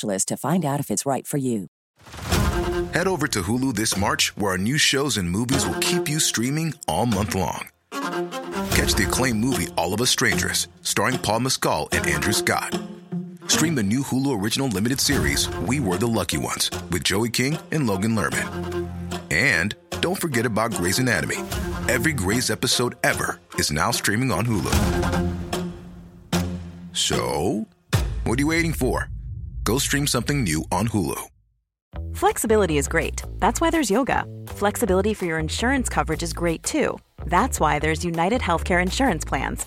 to find out if it's right for you. Head over to Hulu this March, where our new shows and movies will keep you streaming all month long. Catch the acclaimed movie All of Us Strangers, starring Paul Mescal and Andrew Scott. Stream the new Hulu original limited series We Were the Lucky Ones with Joey King and Logan Lerman. And don't forget about Grey's Anatomy. Every Grey's episode ever is now streaming on Hulu. So, what are you waiting for? Go stream something new on Hulu. Flexibility is great. That's why there's yoga. Flexibility for your insurance coverage is great too. That's why there's United Healthcare Insurance Plans.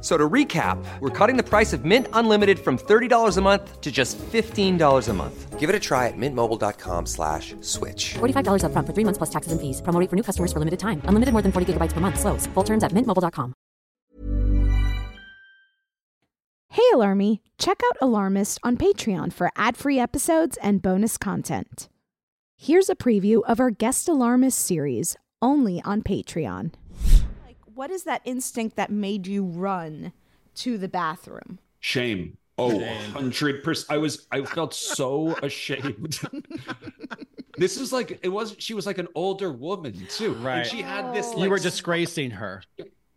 So to recap, we're cutting the price of Mint Unlimited from $30 a month to just $15 a month. Give it a try at mintmobile.com slash switch. $45 upfront for three months plus taxes and fees. Promo for new customers for limited time. Unlimited more than 40 gigabytes per month. Slows. Full terms at mintmobile.com. Hey Alarmy, check out Alarmist on Patreon for ad-free episodes and bonus content. Here's a preview of our guest alarmist series only on Patreon. Like what is that instinct that made you run to the bathroom? Shame. Oh, 100%. I was, I felt so ashamed. this is like, it was, she was like an older woman too. Right. And she had this, You were disgracing her.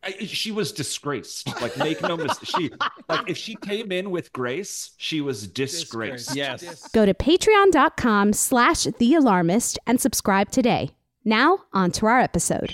I, she was disgraced. Like, make no mistake. She, like, if she came in with grace, she was disgraced. Yes. Go to patreon.com slash the alarmist and subscribe today. Now, on to our episode.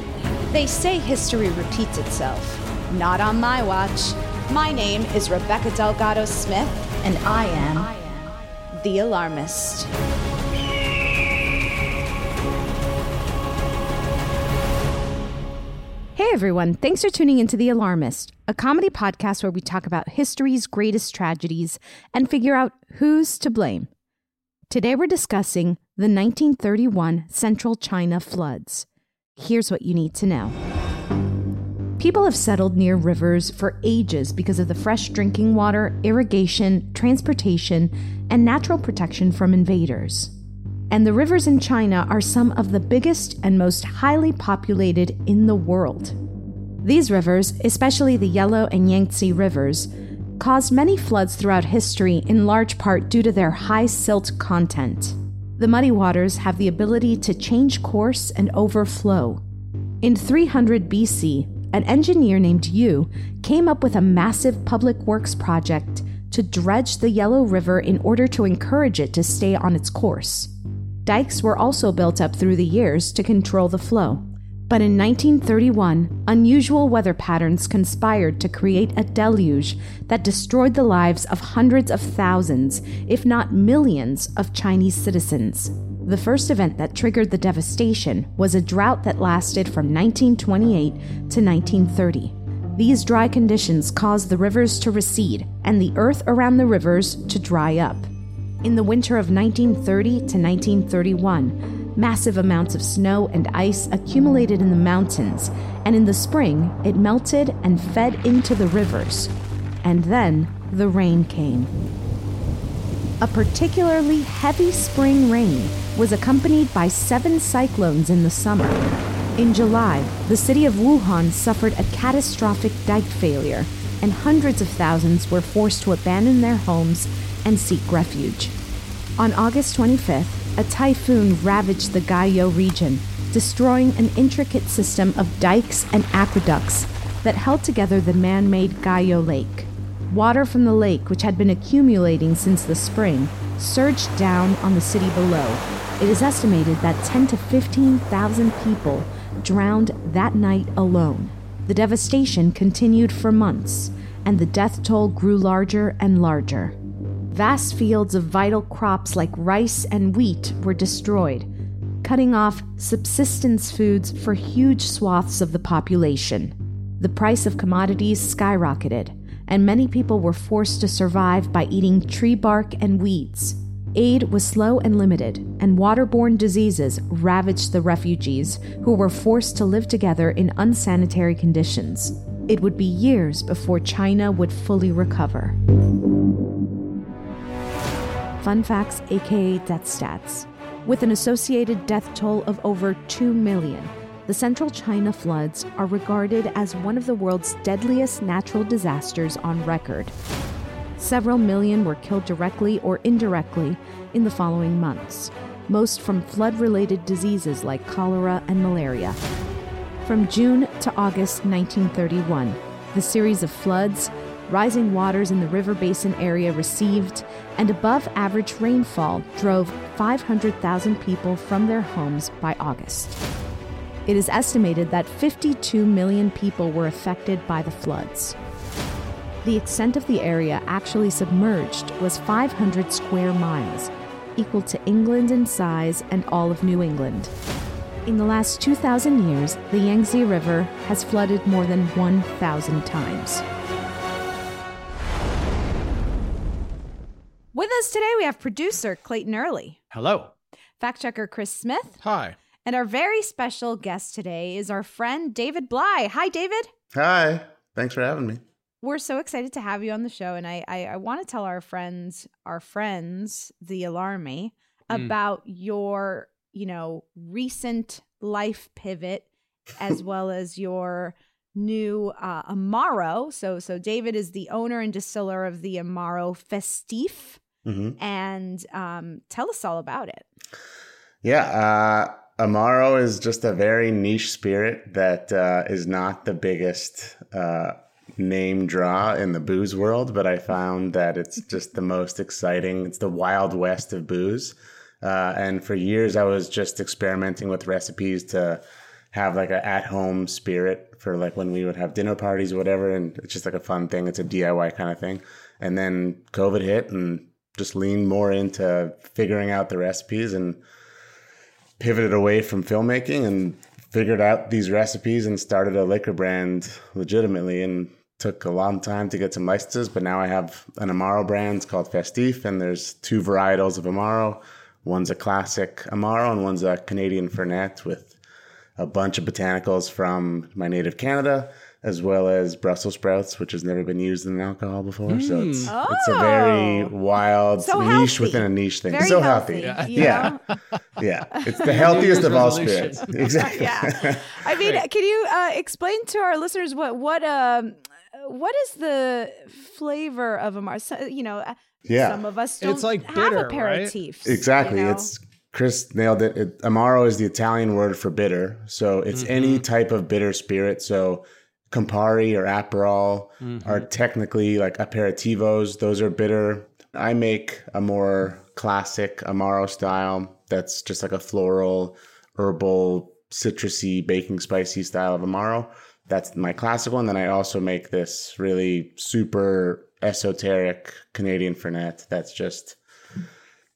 They say history repeats itself. Not on my watch. My name is Rebecca Delgado Smith, and I am the alarmist. Hey everyone, thanks for tuning into The Alarmist, a comedy podcast where we talk about history's greatest tragedies and figure out who's to blame. Today we're discussing the 1931 Central China floods. Here's what you need to know. People have settled near rivers for ages because of the fresh drinking water, irrigation, transportation, and natural protection from invaders. And the rivers in China are some of the biggest and most highly populated in the world. These rivers, especially the Yellow and Yangtze rivers, caused many floods throughout history in large part due to their high silt content. The muddy waters have the ability to change course and overflow. In 300 BC, an engineer named Yu came up with a massive public works project to dredge the Yellow River in order to encourage it to stay on its course. Dikes were also built up through the years to control the flow, But in 1931, unusual weather patterns conspired to create a deluge that destroyed the lives of hundreds of thousands, if not millions, of Chinese citizens. The first event that triggered the devastation was a drought that lasted from 1928 to 1930. These dry conditions caused the rivers to recede and the earth around the rivers to dry up. In the winter of 1930 to 1931, Massive amounts of snow and ice accumulated in the mountains, and in the spring, it melted and fed into the rivers. And then the rain came. A particularly heavy spring rain was accompanied by seven cyclones in the summer. In July, the city of Wuhan suffered a catastrophic dike failure, and hundreds of thousands were forced to abandon their homes and seek refuge. On August 25th, a typhoon ravaged the Gaoyou region, destroying an intricate system of dikes and aqueducts that held together the man made Gaoyou Lake. Water from the lake, which had been accumulating since the spring, surged down on the city below. It is estimated that 10 to 15,000 people drowned that night alone. The devastation continued for months, and the death toll grew larger and larger. Vast fields of vital crops like rice and wheat were destroyed, cutting off subsistence foods for huge swaths of the population. The price of commodities skyrocketed, and many people were forced to survive by eating tree bark and weeds. Aid was slow and limited, and waterborne diseases ravaged the refugees who were forced to live together in unsanitary conditions. It would be years before China would fully recover. Fun Facts, aka Death Stats. With an associated death toll of over 2 million, the central China floods are regarded as one of the world's deadliest natural disasters on record. Several million were killed directly or indirectly in the following months, most from flood related diseases like cholera and malaria. From June to August 1931, the series of floods, rising waters in the river basin area received, and above average rainfall drove 500,000 people from their homes by August. It is estimated that 52 million people were affected by the floods. The extent of the area actually submerged was 500 square miles, equal to England in size and all of New England. In the last 2,000 years, the Yangtze River has flooded more than 1,000 times. With us today, we have producer Clayton Early, Hello. fact checker Chris Smith, Hi. and our very special guest today is our friend David Bly. Hi, David. Hi. Thanks for having me. We're so excited to have you on the show, and I I, I want to tell our friends, our friends, the Alarmy, Mm. about your you know recent life pivot, as well as your new uh, Amaro. So so David is the owner and distiller of the Amaro Festif, hmm and um, tell us all about it. Yeah. Uh, Amaro is just a very niche spirit that uh, is not the biggest uh, name draw in the booze world, but I found that it's just the most exciting. It's the wild west of booze. Uh, and for years, I was just experimenting with recipes to have like an at home spirit for like when we would have dinner parties or whatever. And it's just like a fun thing. It's a DIY kind of thing. And then COVID hit and just leaned more into figuring out the recipes and pivoted away from filmmaking and figured out these recipes and started a liquor brand legitimately and took a long time to get some licenses but now i have an amaro brand called festif and there's two varietals of amaro. One's a classic amaro and one's a canadian fernet with a bunch of botanicals from my native canada as well as brussels sprouts which has never been used in alcohol before so it's, it's a very Oh. wild So niche healthy. within a niche thing Very so healthy. healthy you yeah yeah, it's the healthiest of all spirits. Exactly. Yeah. I mean, can you uh, explain to our listeners what what um what is the flavor of amaros? You know, uh, Yeah. some of us don't It's like have bitter, right? exactly. you know? It's Chris nailed it. it. Amaro is the Italian word for bitter, so it's any type of bitter spirit. So Campari or Aperol mm-hmm. are technically like aperitivos. Those are bitter. I make a more classic Amaro style. That's just like a floral, herbal, citrusy, baking spicy style of Amaro. That's my classic one. Then I also make this really super esoteric Canadian Fernet that's just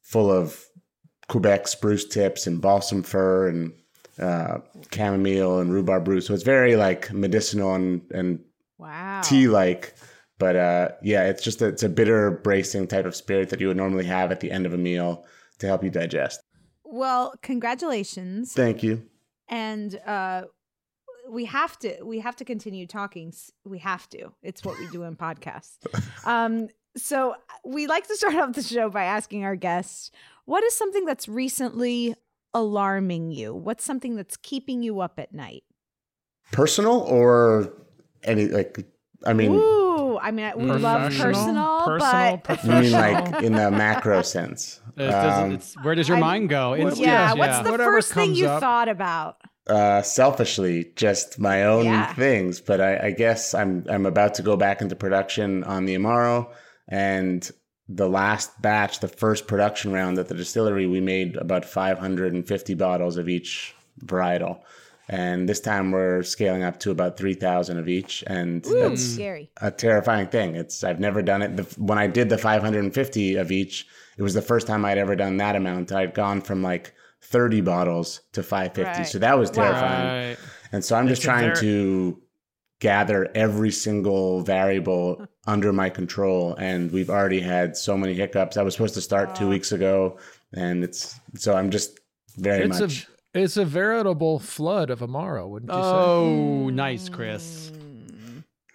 full of Quebec spruce tips and balsam fir and uh, chamomile and rhubarb root. So it's very like medicinal and, and Wow. tea like. But uh, yeah, it's just a, it's a bitter bracing type of spirit that you would normally have at the end of a meal to help you digest. Well, congratulations. Thank you. and uh we have to we have to continue talking we have to it's what we do in podcasts um so we like to start off the show by asking our guests what is something that's recently alarming you what's something that's keeping you up at night Personal or any like I mean ooh i mean I- we love personal, Personal, but you mean like in the macro sense. It Um, it's, where does your I'm- mind go? It's- yeah, yeah, what's the Whatever first thing you up. thought about uh, selfishly, just my own Yeah. things. But I, I guess I'm I'm about to go back into production on the Amaro, and the last batch, the first production round at the distillery, we made about 550 bottles of each varietal. And this time we're scaling up to about 3,000 of each. And Ooh, that's scary a terrifying thing. It's I've never done it. The, when I did the 550 of each, it was the first time I'd ever done that amount. I'd gone from like 30 bottles to 550. Right. So that was terrifying. Right. And so I'm just It's a trying ver- to gather every single variable under my control. And we've already had so many hiccups. I was supposed to start two weeks ago, and it's so I'm just very It's much. a it's a veritable flood of Amaro, wouldn't you say? Oh, mm. nice, Chris.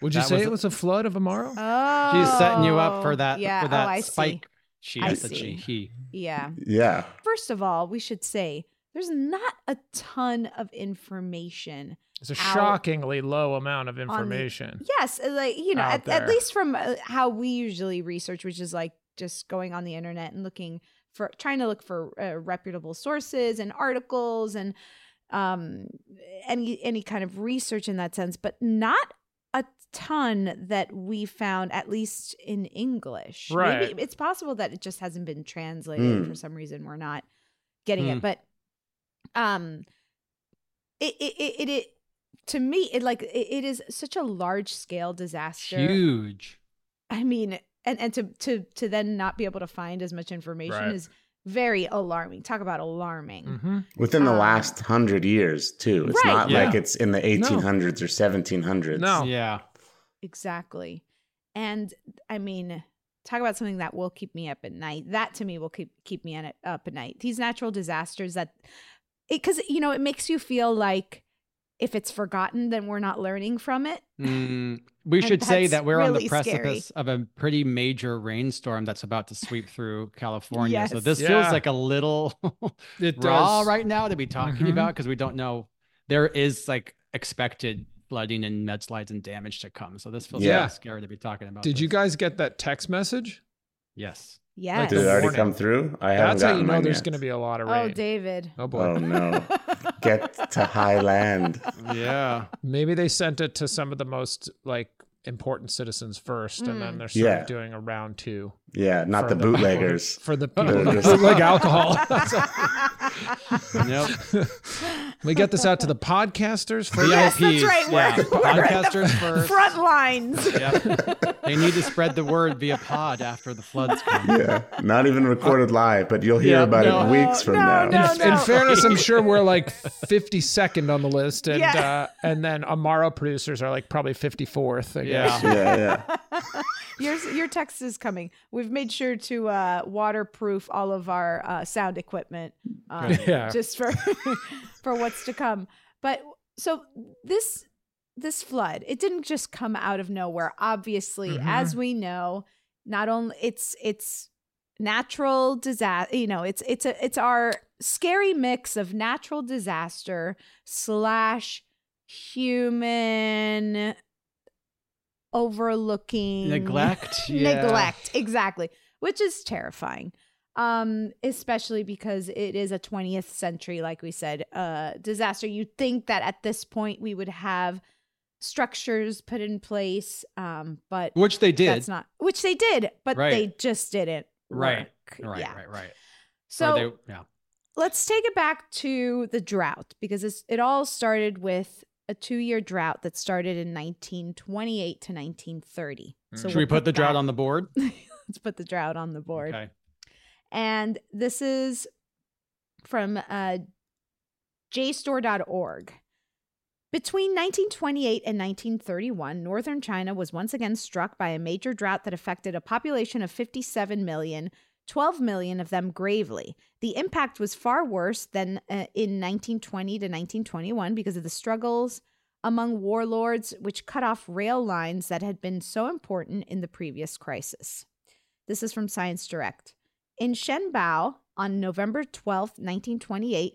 Would you that say was- it was a flood of Amaro? oh She's setting you up for that oh, yeah for oh, that I see. spike. She, I I see. she, he. yeah yeah. First of all, we should say there's not a ton of information. It's a out shockingly low amount of information. Yes, uh, like you know, at, at least from uh, how we usually research, which is like just going on the internet and looking for trying to look for uh, reputable sources and articles and um any any kind of research in that sense, but not a ton that we found at least in English. Right. Maybe it's possible that it just hasn't been translated Hmm. for some reason we're not getting Hmm. it, but um it it it, it, it to me it like it, it is such a large scale disaster Huge. i mean and and to to to then not be able to find as much information Right. is very alarming talk about alarming Mm-hmm. Within the Um, last hundred years, too. It's Right. not Yeah. like it's in the 1800s or 1700s. No. Yeah. exactly and i mean talk about something that will keep me up at night that to me will keep keep me at, up at night these natural disasters that it because you know it makes you feel like if it's forgotten then we're not learning from it Mm, we should say that we're on the precipice scary. of a pretty major rainstorm that's about to sweep through California. So this Yeah. feels like a little It raw does. right now to be talking Mhm. about because we don't know. There is like expected flooding and mudslides and damage to come. So this feels Yeah. yeah. scary to be talking about. Did you guys get that text message? Yes. Yes Did it the already warning. come through? I haven't That's how you know there's yet. going to be a lot of oh, rain. oh david Oh boy. Oh no. Get to high land. Yeah. Maybe they sent it to some of the most like important citizens first, and then mm. they're sort Yeah. of doing a round two Yeah, not the the- bootleggers. for the people They're who just- like alcohol. Yep. we get this out to the podcasters for Yes, that's VIPs, right. We're, yeah. we're at the Podcasters first. Front lines. Yep. They need to spread the word via pod after the floods come. Yeah, not even recorded live, but you'll hear Yeah, about no. it weeks from No, now. no, no. In fairness, I'm sure we're like 52nd on the list, and Yeah. uh, and then Amaro producers are like probably 54th. I guess. Yeah. Yeah, yeah. your your text is coming. We've made sure to uh, waterproof all of our uh, sound equipment, um, Yeah. just for for what's to come. But so this this flood, it didn't just come out of nowhere. Obviously, Mhm. as we know, not only it's it's natural disaster. You know, it's it's a it's our scary mix of natural disaster slash human overlooking Neglect. Yeah. neglect exactly which is terrifying um especially because it is a 20th century like we said uh disaster you'd think that at this point we would have structures put in place um but Which they did. that's not which they did but Right. they just didn't Right. work. Right, yeah right, right. So they, yeah. let's take it back to the drought because it's, it all started with a two-year drought that started in 1928 to 1930. So Should we we'll put the drought on the board? Let's put the drought on the board. Okay. And this is from uh, JSTOR.org. Between 1928 and 1931, northern China was once again struck by a major drought that affected a population of 57 million, 12 million of them gravely. The impact was far worse than uh, in 1920 to 1921 because of the struggles among warlords, which cut off rail lines that had been so important in the previous crisis. This is from Science Direct. In Shenbao on November 12, 1928,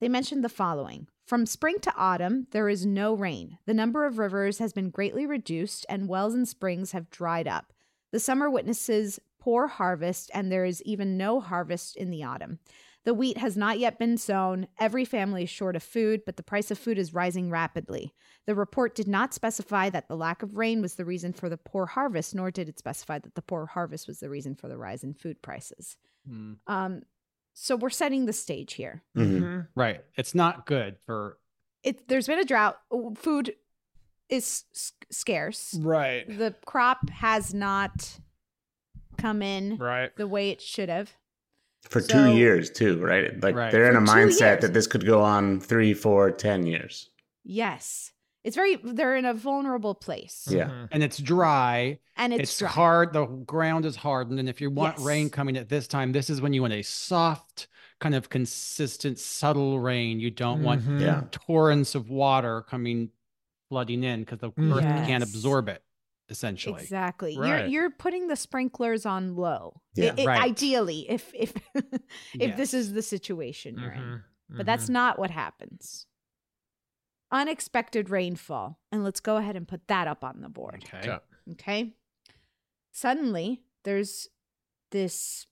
they mentioned the following From spring to autumn, there is no rain. The number of rivers has been greatly reduced, and wells and springs have dried up. The summer witnesses poor harvest, and there is even no harvest in the autumn. The wheat has not yet been sown. Every family is short of food, but the price of food is rising rapidly. The report did not specify that the lack of rain was the reason for the poor harvest, nor did it specify that the poor harvest was the reason for the rise in food prices. Hmm. Um, so we're setting the stage here. Mhm. Right. It's not good for It, there's been a drought. Food is s- scarce. Right. The crop has not come in Right. the way it should have. For So- two years too, right? Like Right. they're in For a mindset that this could go on three, four, ten years. Yes. It's very, they're in a vulnerable place. Yeah. Mhm. and it's dry. And it's, It's, dry. hard. The ground is hardened, and if you want rain coming at this time, this is when you want a soft, kind of consistent, subtle rain. You don't want Mhm. Yeah. torrents of water coming flooding in because the earth can't absorb it. Essentially, Exactly. You're you're putting the sprinklers on low. I- Yeah. I- Right. Ideally, if if if this is the situation you're in. Mhm. But that's not what happens. Unexpected rainfall. And let's go ahead and put that up on the board. okay. Yeah. Okay. Suddenly, there's this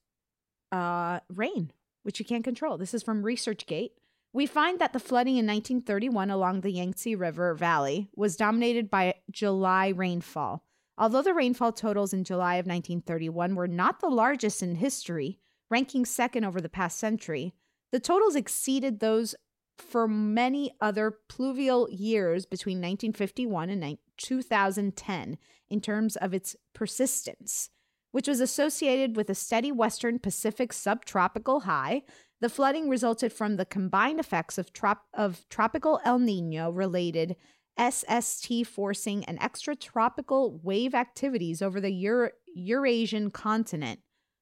uh, rain, which you can't control. This is from ResearchGate. We find that the flooding in 1931 along the Yangtze River Valley was dominated by July rainfall. Although the rainfall totals in July of 1931 were not the largest in history, ranking second over the past century, the totals exceeded those for many other pluvial years between 1951 and 2010 in terms of its persistence, which was associated with a steady western Pacific subtropical high. The flooding resulted from the combined effects of, trop- of tropical El Nino related SST forcing and extratropical wave activities over the Eur- Eurasian continent.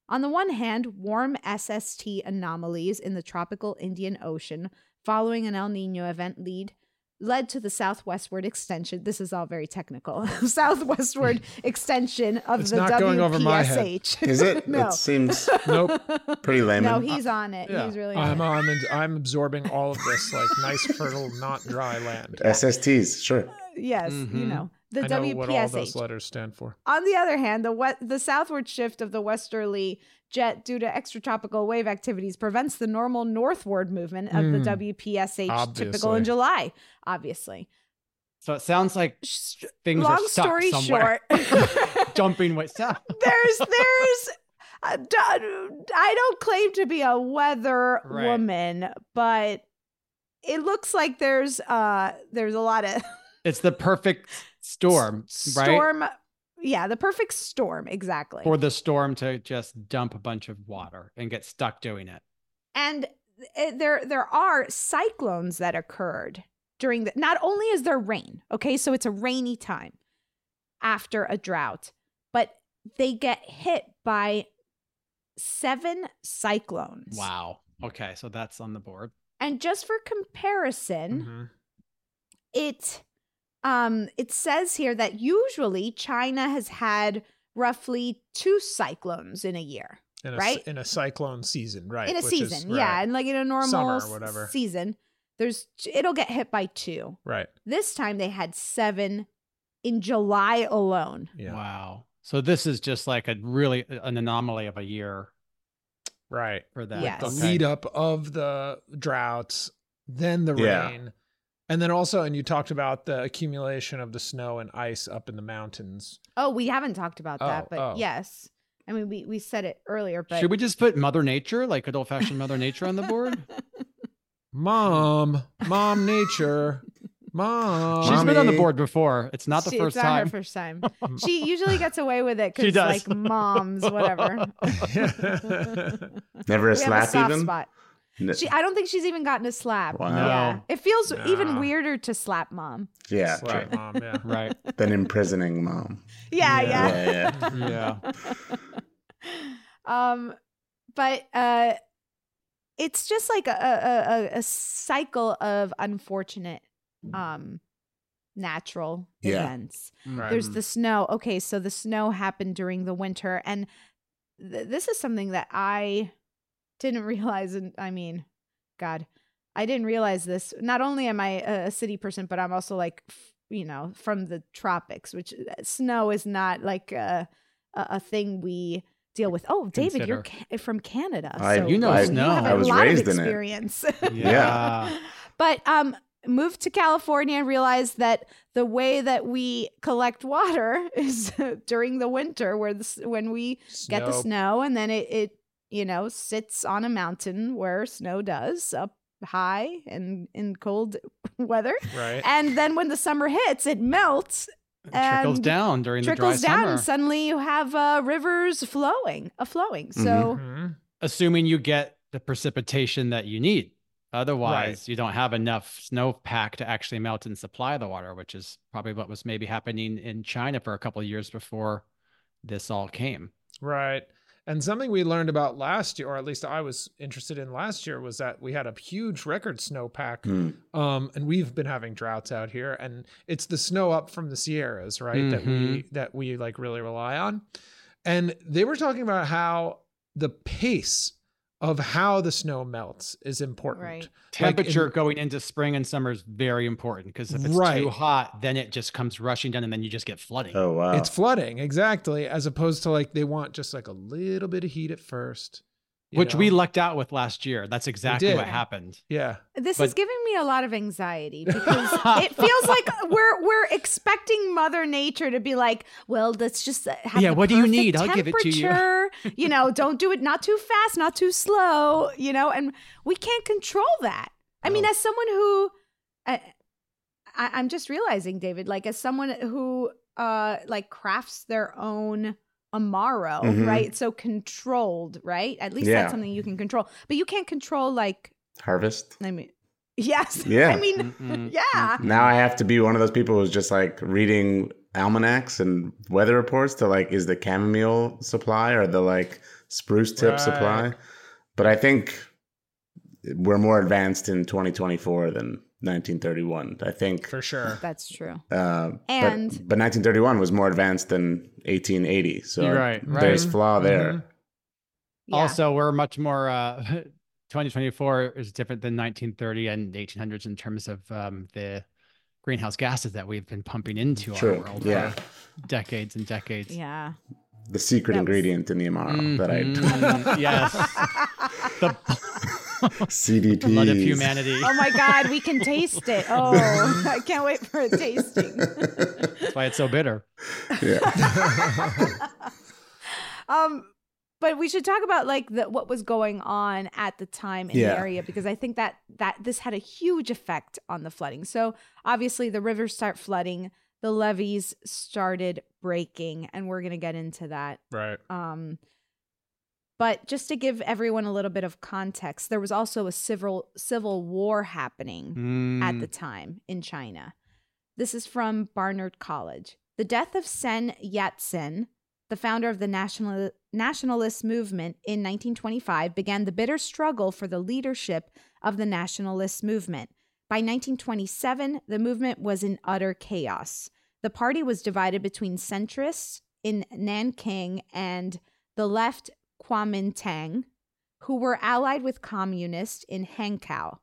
On the one hand, warm SST anomalies in the tropical Indian Ocean following an El Nino event lead led to the southwestward extension. This is all very technical. southwestward extension of It's the not going over my head. WPSH. Is it? no. It seems Nope. pretty lame. no, he's on it. yeah. He's really on I'm it. I'm I'm absorbing all of this like nice fertile not dry land. SSTs, sure. Yes, you Mhm. know. The I know what all those WPSH. letters stand for. On the other hand, the we- the southward shift of the westerly jet due to extratropical wave activities prevents the normal northward movement of the Mm. WPSH typical in July, obviously. So it sounds like Sh- things Long are stuck story somewhere. short, Jumping with sound. there's there's uh, d- I don't claim to be a weather Right. woman, but it looks like there's uh there's a lot of It's the perfect storm, right? storm. Yeah, the perfect storm, exactly. For the storm to just dump a bunch of water and get stuck doing it. and there there are cyclones that occurred during the not only is there rain okay so it's a rainy time after a drought but they get hit by seven cyclones Wow. Okay, so that's on the board. and just for comparison Mhm. it um it says here that usually china has had roughly two cyclones in a year In a, Right? in a cyclone season, right? in a which is- season yeah right, and like in a normal Summer or whatever. season there's it'll get hit by two Right. This time they had seven in July alone. Yeah. Wow. So this is just like a really an anomaly of a year Right. for that. Yes. The Okay. lead up of the droughts, then the Yeah. rain. And then also, and you talked about the accumulation of the snow and ice up in the mountains. Oh, we haven't talked about that, Oh, but oh. yes. I mean, we, we said it earlier, but Should we just put Mother Nature, like good old fashioned Mother Nature, on the board? Mom, mom, nature, mom. She's been on the board before. It's not the She- first it's not time. her first time. She usually gets away with it because does. like moms, whatever. Never a we have a slap soft even. spot. N- She, I don't think she's even gotten a slap. Wow. Yeah, it feels even weirder to slap mom. yeah, Slap mom, yeah. right. Than imprisoning mom. Yeah, yeah. Yeah, yeah. Yeah. um, but uh, it's just like a, a a a cycle of unfortunate um natural Yeah. events. Right. There's the snow. Okay, so the snow happened during the winter, and th- this is something that I didn't realize. And I mean, God, I didn't realize this. Not only am I a city person, but I'm also like, you know, from the tropics, which uh, snow is not like a a, a thing we deal with. Oh, David, you're ca- from Canada, I- so You know I- snow. you have I a was lot raised of in it. experience. Yeah. but um moved to California and realized that the way that we collect water is during the winter where the, when we get the Snow. snow and then it, it you know sits on a mountain where snow does up high and in cold weather Right. and then when the summer hits it melts It trickles down during the dry trickles down summer. and suddenly you have uh, rivers flowing a flowing so Mhm. assuming you get the precipitation that you need. Otherwise, you don't have enough snowpack to actually melt and supply the water, which is probably what was maybe happening in China for a couple of years before this all came. Right. And something we learned about last year, or at least I was interested in last year, was that we had a huge record snowpack. Hmm. Um, and we've been having droughts out here, and it's the snow up from the Sierras, right? That we Mhm. that we like really rely on. And they were talking about how the pace of how the snow melts is important. Right. Like, Temperature in- going into spring and summer is very important because if it's Right. too hot, then it just comes rushing down and then you just get flooding. Oh wow. It's flooding, exactly, as opposed to like they want just like a little bit of heat at first. You which we lucked out with last year. That's exactly what happened. yeah. This is giving me a lot of anxiety because it feels like we're we're expecting Mother Nature to be like, well, let's just uh, have Yeah, the what do you need? I'll give it to you." temperature. you know, don't do it not too fast, not too slow. You know, and we can't control that. I mean, No. as someone who, I, I, I'm just realizing, David, like as someone who uh like crafts their own amaro, Mhm. right? So controlled, right? At least Yeah. that's something you can control, but you can't control like Harvest. I mean, yes. Yeah. I mean, Mm-mm. yeah. Now I have to be one of those people who's just like reading almanacs and weather reports to like, is the chamomile supply or the like spruce tip Right. supply? But I think we're more advanced in 2024 than 1931. I think, For sure. That's true. uh, And- but, but 1931 was more advanced than 1880. So You're right, there's flaw there. Mhm. Yeah. Also, we're much more. Uh, 2024 is different than 1930 and 1800s in terms of um, the greenhouse gases that we've been pumping into True. our world Yeah. for decades and decades. yeah. The secret That was- ingredient in the Amaro that I Mhm, yes, the CDT. blood of humanity. Oh my God, we can taste it. Oh, I can't wait for a tasting. That's why it's so bitter. Yeah. um, but we should talk about like the what was going on at the time in Yeah. the area because I think that that this had a huge effect on the flooding. So obviously the rivers start flooding, the levees started breaking, and we're gonna get into that Right. Um, but just to give everyone a little bit of context, there was also a civil civil war happening at Mm, the time in China. This is from Barnard College. The death of Sun Yat-sen, the founder of the national nationalist movement in 1925, began the bitter struggle for the leadership of the nationalist movement. By 1927, the movement was in utter chaos. The party was divided between centrists in Nanking and the left Kuomintang, who were allied with communists in Hankow.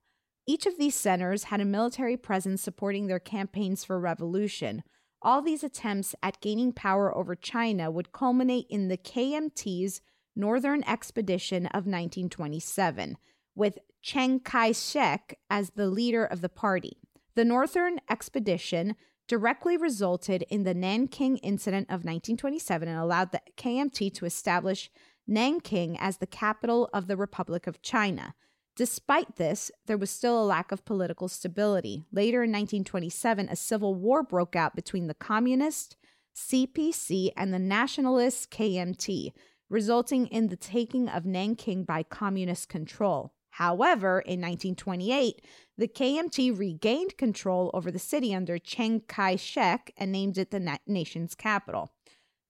Each of these centers had a military presence supporting their campaigns for revolution. All these attempts at gaining power over China would culminate in the KMT's Northern Expedition of 1927, with Chiang Kai shek as the leader of the party. The Northern Expedition directly resulted in the Nanking Incident of 1927 and allowed the KMT to establish Nanking as the capital of the Republic of China. Despite this, there was still a lack of political stability. Later in 1927, a civil war broke out between the communist CPC and the nationalist KMT, resulting in the taking of Nanking by communist control. However, in 1928, the KMT regained control over the city under Chiang Kai shek and named it the na- nation's capital.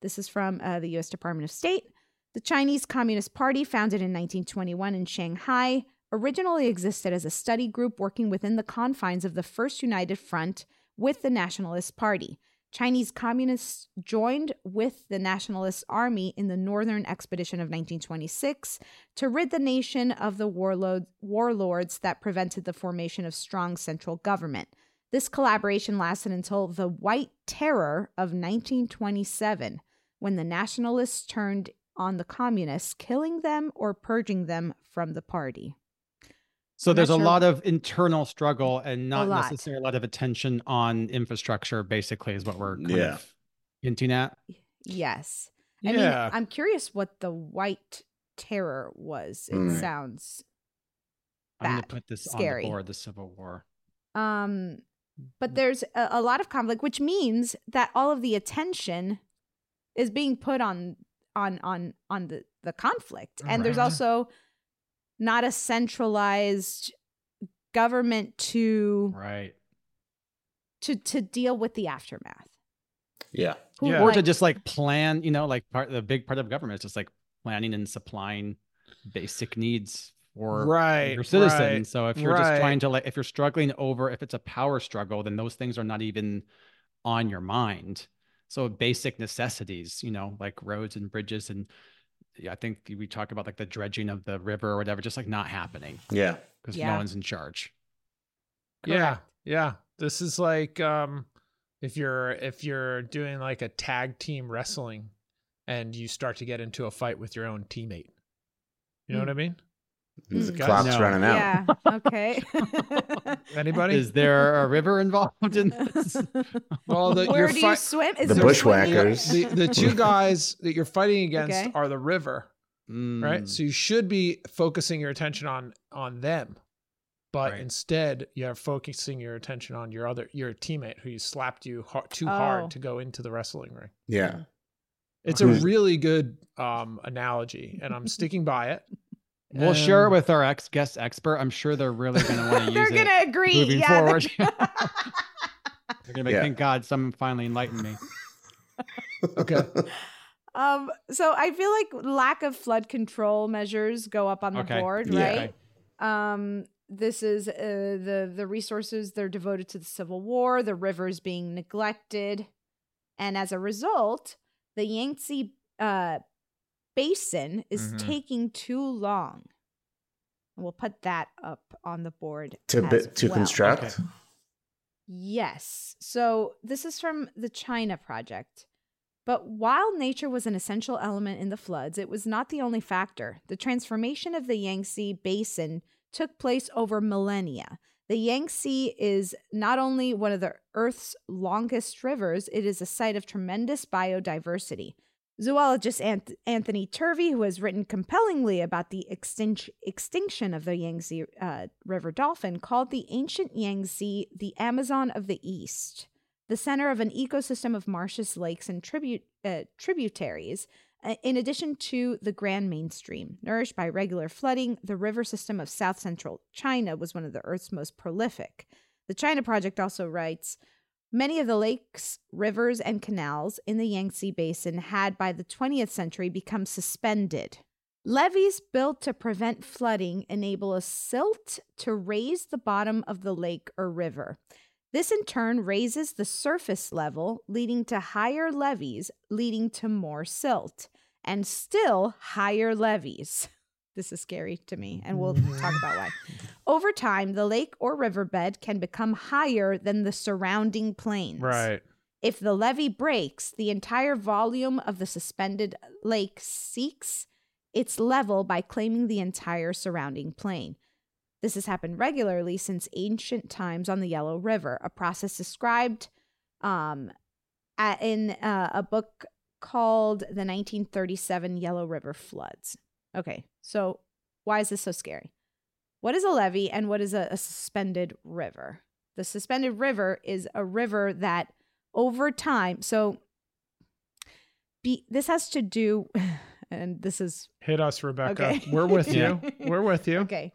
This is from uh, the U.S. Department of State. The Chinese Communist Party, founded in 1921 in Shanghai, originally existed as a study group working within the confines of the First United Front with the Nationalist Party. Chinese communists joined with the Nationalist Army in the Northern Expedition of 1926 to rid the nation of the warlord, warlords that prevented the formation of strong central government. This collaboration lasted until the White Terror of 1927, when the Nationalists turned on the communists, killing them or purging them from the party. So I'm there's not a lot of internal struggle and not lot. necessarily a lot of attention on infrastructure, basically, is what we're kind Yeah. of hinting at. Yes. I Yeah. mean, I'm curious what the White Terror was. It Mm. sounds I'm going Bad. to put this Scary. on the board, the Civil War. Um, but Mm. there's a, a lot of conflict, which means that all of the attention is being put on on on on the the conflict, and there's also not a centralized government to Right. to to deal with the aftermath. Yeah. Who, Yeah. Or to just like plan, you know, like part the big part of government is just like planning and supplying basic needs for Right, your citizens. right, so if you're right. just trying to like if you're struggling over if it's a power struggle, then those things are not even on your mind. So basic necessities, you know, like roads and bridges and I think we talk about like the dredging of the river or whatever, just like not happening Yeah. because Yeah. no one's in charge. Yeah, yeah. This is like um if you're if you're doing like a tag team wrestling and you start to get into a fight with your own teammate. You know what I mean? The Mm. clock's No. running out. Yeah. Okay. Anybody? Is there a river involved in this? well, the, Where you're do you swim? Is The bushwhackers. the the two guys that you're fighting against Okay. are the river, right? Mm, So you should be focusing your attention on on them. But Right. instead, you're focusing your attention on your other your teammate who you slapped you har too Oh. hard to go into the wrestling ring. Yeah. It's a really good um, analogy, and I'm sticking by it. We'll share it Um, with our ex guest expert. I'm sure they're really going to want to use They're it. gonna agree. moving yeah, they're- forward. They're going to be, Yeah. thank God someone finally enlightened me. Okay. Um, so I feel like lack of flood control measures go up on the Okay. board, Yeah. right? Um, this is uh, the the resources they're devoted to the Civil War, the rivers being neglected, and as a result, the Yangtze uh, basin is Mhm. taking too long. And we'll put that up on the board To as bi- to well. construct. Yes. So this is from the China Project. But while nature was an essential element in the floods, it was not the only factor. The transformation of the Yangtze basin took place over millennia. The Yangtze is not only one of the Earth's longest rivers, it is a site of tremendous biodiversity. Zoologist Anth- Anthony Turvey, who has written compellingly about the extin- extinction of the Yangtze uh, River dolphin, called the ancient Yangtze the Amazon of the East, the center of an ecosystem of marshes, lakes, and uh, tributaries. uh, In addition to the Grand Mainstream, nourished by regular flooding, the river system of south central China was one of the Earth's most prolific. The China Project also writes Many of the lakes, rivers, and canals in the Yangtze Basin had by the 20th century become suspended. Levees built to prevent flooding enable a silt to raise the bottom of the lake or river. This in turn raises the surface level, leading to higher levees, leading to more silt, and still higher levees. This is scary to me, and we'll talk about why. Over time, the lake or riverbed can become higher than the surrounding plains. Right. If the levee breaks, the entire volume of the suspended lake seeks its level by claiming the entire surrounding plain. This has happened regularly since ancient times on the Yellow River, a process described um, at, in uh, a book called The 1937 Yellow River Floods. Okay, so why is this so scary? What is a levee and what is a, a suspended river? The suspended river is a river that over time, so be, this has to do, and this is Hit us, Rebecca. Okay. We're with you. We're with you. okay.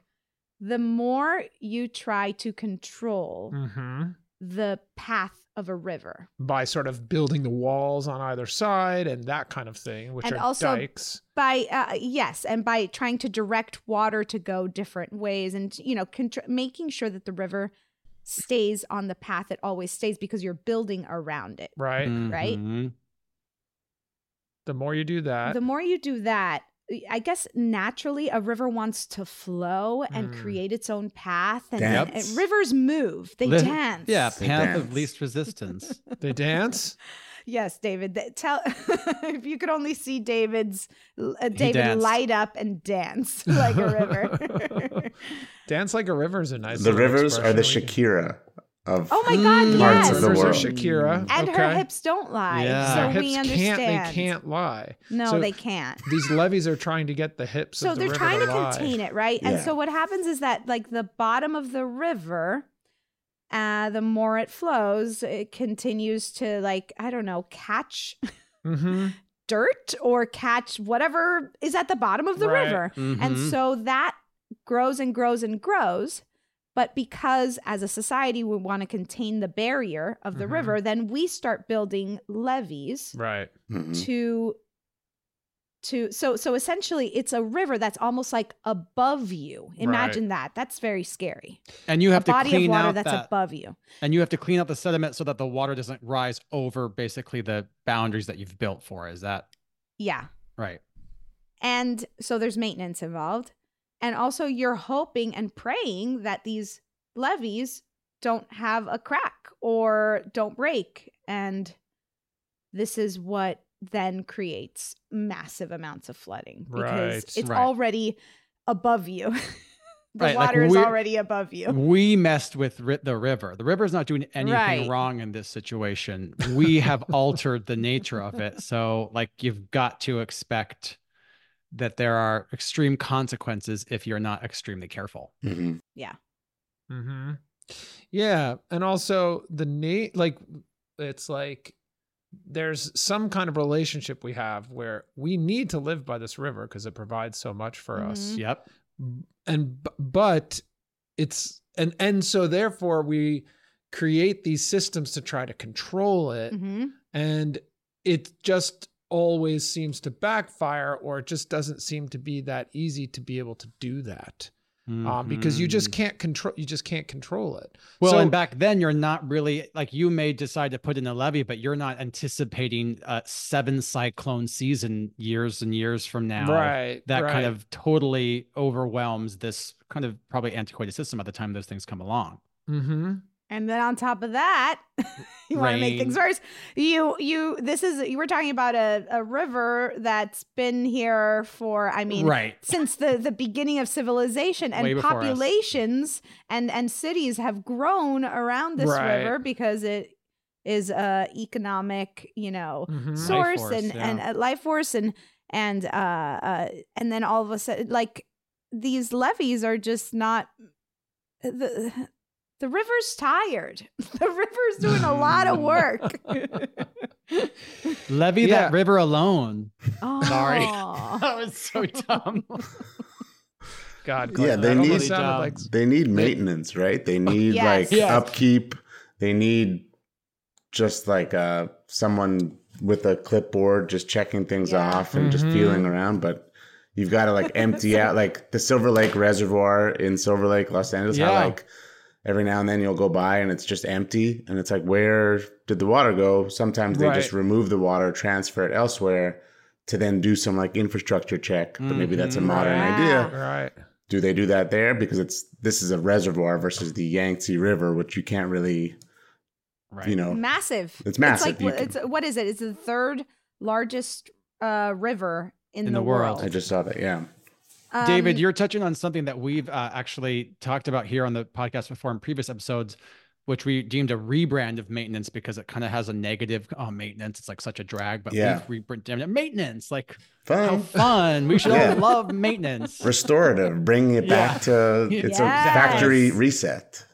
The more you try to control hmm the path of a river, By sort of building the walls on either side and that kind of thing, which And are also- dikes. by uh, yes and by trying to direct water to go different ways and you know contr- making sure that the river stays on the path it always stays because you're building around it Right. Right? Mhm. The more you do that, the more you do that i guess naturally a river wants to flow and Mm. create its own path and, Dance. and rivers move they Li- dance Yeah, They path of least resistance. they dance. yes david th- tell if you could only see david's uh, david light up and dance like a river Dance like a river is a nice. The little rivers are the. Shakira of oh my god. Parts yes of the Rivers world. are Shakira. and okay. her hips don't lie. Yeah. So Their we understand. can't. They can't lie. No, So they can't. These levees are trying to get the hips. So of the they're river trying to lie. contain it, right? And Yeah. so what happens is that like the bottom of the river, uh, the more it flows, it continues to like I don't know catch Mm-hmm. dirt or catch whatever is at the bottom of the Right. river, and Mhm. so that grows and grows and grows. But because as a society we want to contain the barrier of the Mhm. river, then we start building levees. Right. Mhm. to to so so essentially it's a river that's almost like above you imagine that that's very scary And you have a to body of water out that's that, above you and you have to clean out the sediment so that the water doesn't rise over basically the boundaries that you've built for. Is that yeah right? and so there's maintenance involved and also you're hoping and praying that these levees don't have a crack or don't break and this is what then creates massive amounts of flooding because Right, it's right. already above you the Right, like water is already above you We messed with ri- the river. The river is not doing anything wrong in this situation. We have altered the nature of it. So, like, you've got to expect that there are extreme consequences if you're not extremely careful. Mhm. Mm-hmm. Yeah, and also the Nate, like it's like there's some kind of relationship we have where we need to live by this river because it provides so much for us. Mhm. Yep. And but it's and and so therefore we create these systems to try to control it hmm and it just always seems to backfire or it just doesn't seem to be that easy to be able to do that um, because you just Mhm. can't control you just can't control it Well, So- and back then you're not really like you may decide to put in a levee but you're not anticipating a seven cyclone season years and years from now. right That right. kind of totally overwhelms this kind of probably antiquated system at the time those things come along. mm-hmm. And then on top of that, you want to make things worse. You you this is you were talking about a, a river that's been here for I mean right. since the the beginning of civilization and us. populations and and cities have grown around this Right. river because it is a economic you know Mhm. source force, and and yeah. a life force and and uh, uh and then all of a sudden like these levees are just not the the river's tired the river's doing a lot of work Levee Yeah. that river alone. oh. Sorry. That was so dumb. god Yeah, they need- sounded like They need maintenance, right? They need Yes. like Yes. upkeep. They need just like uh someone with a clipboard just checking things Yeah. off and just Mhm. feeling around. But you've got to like empty out like the Silver Lake Reservoir in Silver Lake, Los Angeles. How Yeah. like every now and then you'll go by and it's just empty, and it's like where did the water go? Sometimes they just remove the water, transfer it elsewhere. To then do some like infrastructure check, but maybe that's a Mhm. modern Right. idea right do they do that there because it's this is a reservoir versus the Yangtze River, which you can't really, Right. you know, massive It's massive. it's like can- it's what is it it's the third largest uh river in, In the, the world. I just saw that. Yeah, David, Um, you're touching on something that we've uh, actually talked about here on the podcast before in previous episodes, which we deemed a rebrand of maintenance because it kind of has a negative oh, maintenance. It's like such a drag, but Yeah. we've rebranded maintenance. Like Fun. how fun. We should Yeah. all love maintenance. Restorative, bringing it Yeah. back to it's a factory reset.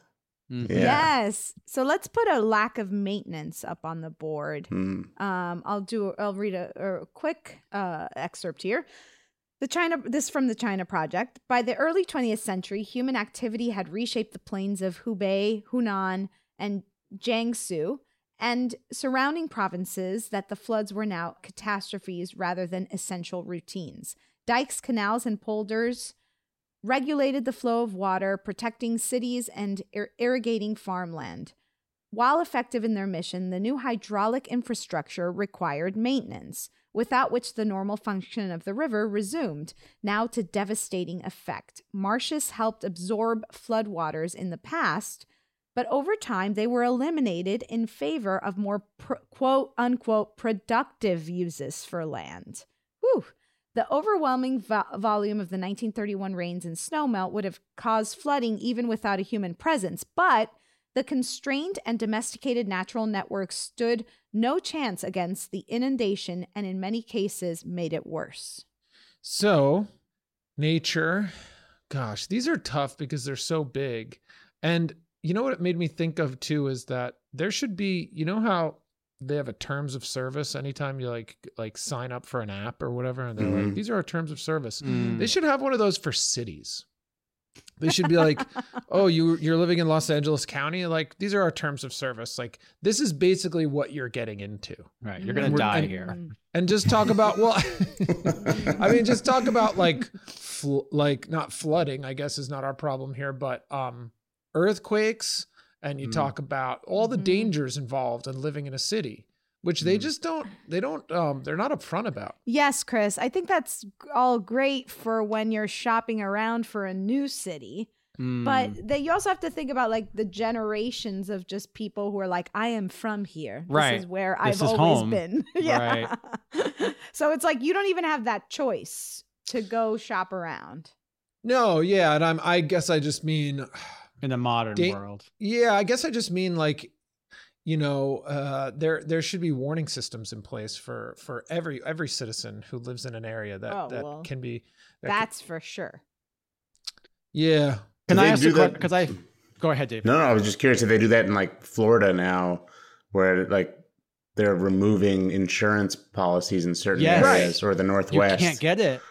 Mhm. Yeah. Yes. So let's put a lack of maintenance up on the board. Mm. Um, I'll do. I'll read a, a quick uh, excerpt here. The China. This from the China Project. By the early 20th century, human activity had reshaped the plains of Hubei, Hunan, and Jiangsu, and surrounding provinces. That the floods were now catastrophes rather than essential routines. Dikes, canals, and polders regulated the flow of water, protecting cities and ir- irrigating farmland. While effective in their mission, the new hydraulic infrastructure required maintenance, without which the normal function of the river resumed, now to devastating effect. Marshes helped absorb floodwaters in the past, but over time they were eliminated in favor of more pr- quote unquote productive uses for land. Whew. The overwhelming vo- volume of the 1931 rains and snowmelt would have caused flooding even without a human presence, but the constrained and domesticated natural networks stood no chance against the inundation and, in many cases, made it worse. So, nature, gosh, these are tough because they're so big. And you know what it made me think of too is that there should be, you know how they have a terms of service anytime you like like sign up for an app or whatever and they're like Mhm. these are our terms of service. Mm. They should have one of those for cities. They should be like, "Oh, you you're living in Los Angeles County, like these are our terms of service. Like this is basically what you're getting into." Right. You're gonna die and- here. and just talk about well i mean just talk about like fl- like not flooding i guess is not our problem here but um earthquakes and you Mm. talk about all the Mhm. dangers involved in living in a city which they Mm. just don't they don't um they're not upfront about Yes, Chris. I think that's all great for when you're shopping around for a new city. Mm. But that you also have to think about like the generations of just people who are like, I am from here. Right. This is where This I've is always home. been. yeah. so it's like you don't even have that choice to go shop around. no yeah and i'm i guess i just mean in the modern Da- world. Yeah, I guess I just mean like, you know, uh, there there should be warning systems in place for for every every citizen who lives in an area that Oh, that well, can be. that can- That's for sure. yeah. Can I ask do a question? that- Because I go ahead, Dave. No, no, I was just curious if they do that in like Florida now, where like they're removing insurance policies in certain Yes. areas or the Northwest. You can't get it.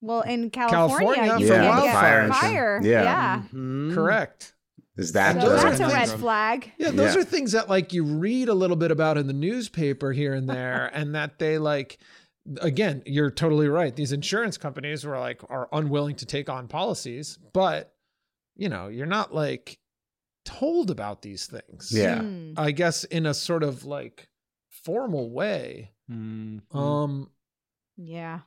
Well, in California, California you for can get wildfire fire. insurance. Yeah. Yeah. Mhm. Correct. Is that So those the- are that's a red flag. Yeah, those Yeah. are things that like you read a little bit about in the newspaper here and there, and that they like. Again, you're totally right. These insurance companies were like are unwilling to take on policies, but you know, you're not like told about these things. Yeah. Hmm. I guess in a sort of like formal way. Mhm. Um, Yeah.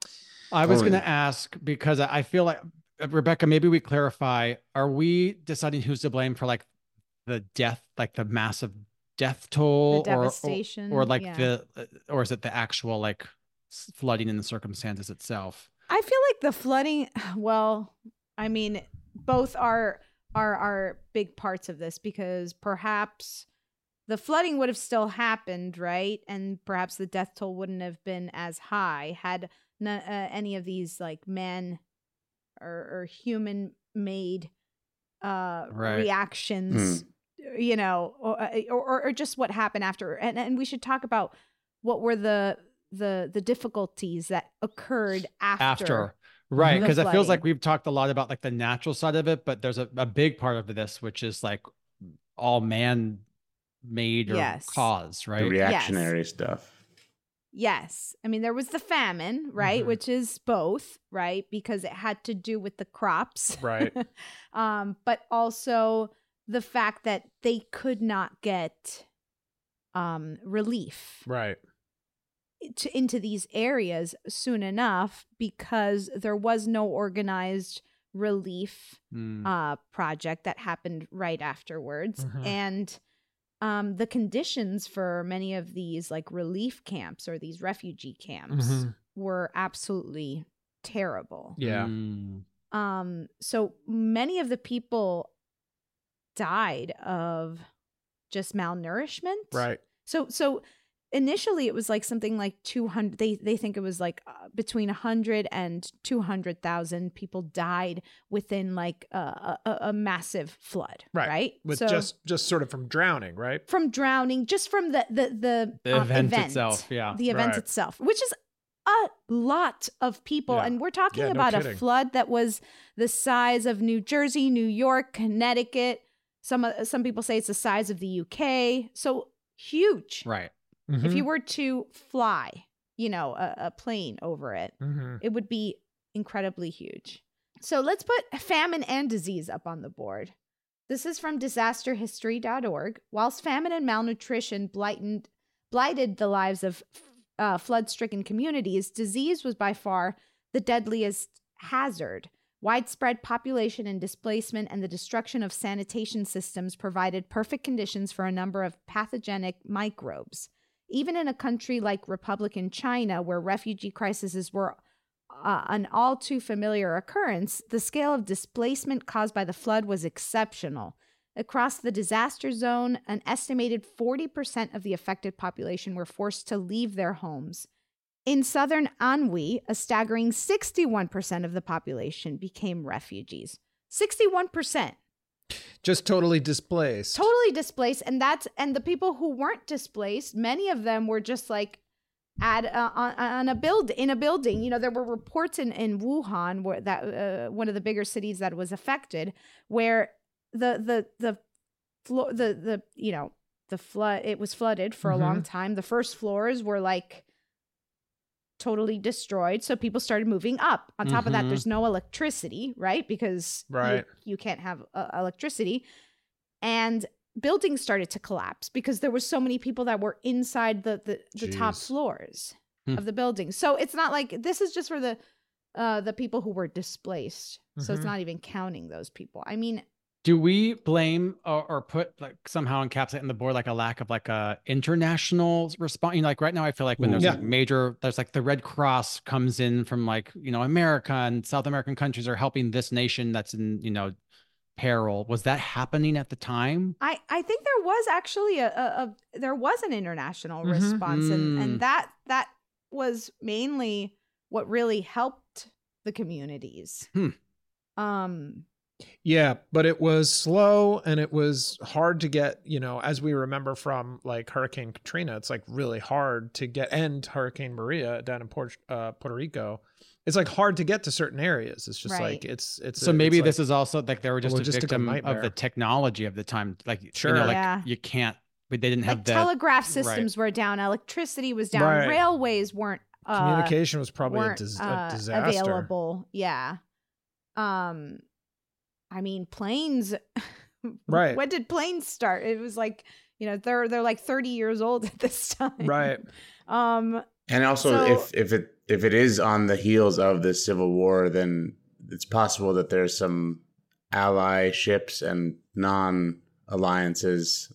I was going to ask because I I feel like Rebecca, maybe we clarify. Are we deciding who's to blame for like the death, like the massive death toll, The or- or or, like yeah. the, uh, or is it the actual like flooding in the circumstances itself? I feel like the flooding, well, I mean, both are are are big parts of this because perhaps the flooding would have still happened, right? And perhaps the death toll wouldn't have been as high had uh, any of these like men or, or human made uh Right. reactions you know or, uh, or or just what happened after and and we should talk about what were the the the difficulties that occurred after, After. Right. Because it feels like we've talked a lot about like the natural side of it, but there's a, a big part of this, which is like all man made or Yes. cause, the right? reactionary stuff? Yes. I mean, there was the famine, right? Mhm. Which is both, right? Because it had to do with the crops. Right. um, but also the fact that they could not get um, relief right. to, into these areas soon enough because there was no organized relief Mm. uh, project that happened right afterwards. Mhm. And um, the conditions for many of these like relief camps or these refugee camps Mhm. were absolutely terrible. Yeah. Mm. Um, so many of the people died of just malnourishment. Right. So so initially it was like something like 200 they they think it was like uh, between 100 and 200,000 people died within like a, a, a massive flood, Right. right? With So- just just sort of from drowning, right? from drowning just from the the the, The um, event itself, yeah. the event Right. itself which is a lot of people Yeah. and we're talking Yeah, no about a flood that was the size of New Jersey, New York, Connecticut. Some uh, some people say it's the size of the UK. So huge. Right. If Mm-hmm. you were to fly, you know, a, a plane over it, Mhm. it would be incredibly huge. So let's put famine and disease up on the board. This is from disasterhistory.org. Whilst famine and malnutrition blighted, blighted the lives of uh, flood stricken communities, disease was by far the deadliest hazard. Widespread population and displacement and the destruction of sanitation systems provided perfect conditions for a number of pathogenic microbes. Even in a country like Republican China, where refugee crises were uh, an all too familiar occurrence, the scale of displacement caused by the flood was exceptional. Across the disaster zone, an estimated 40% of the affected population were forced to leave their homes. In southern Anhui, a staggering 61% of the population became refugees. 61% Just totally displaced. totally displaced and that's and the people who weren't displaced many of them were just like at uh, on, on a build in a building. You know there were reports in in wuhan where that uh, one of the bigger cities that was affected where the the the floor the the you know the flood it was flooded for a long time. The first floors were like totally destroyed so people started moving up on top of that Mhm. there's no electricity right because Right. you, can't have uh, electricity and buildings started to collapse because there were so many people that were inside the the, the top floors Hmm. of the building so it's not like this is just for the uh the people who were displaced so it's Mhm. not even counting those people i mean Do we blame or, or put like somehow encapsulate in the board like a lack of like a international response? You know, like right now, I feel like when there's Yeah. like major, there's like the Red Cross comes in from like you know America and South American countries are helping this nation that's in you know peril. Was that happening at the time? I, I think there was actually a, a, a there was an international Mhm. response and, Mm. and that that was mainly what really helped the communities. Hmm. Um Yeah, but it was slow and it was hard to get, you know, as we remember from like Hurricane Katrina, it's like really hard to get and Hurricane Maria down in Port, uh, Puerto Rico. It's like hard to get to certain areas. It's just Right. like it's it's So a- maybe it's this like- is also like they were just a logistical victim of the technology of the time. Like sure. you Sure. know, like Yeah. you can't. But they didn't have like that. telegraph systems were down, electricity was down, Right. railways weren't uh, communication was probably a, dis- uh, a disaster. available. Yeah. Um I mean planes Right. when did planes start? It was like, you know, they're they're like 30 years old at this time. Right. Um And also, So- if if it if it is on the heels of the Civil War, then it's possible that there's some ally ships and non alliances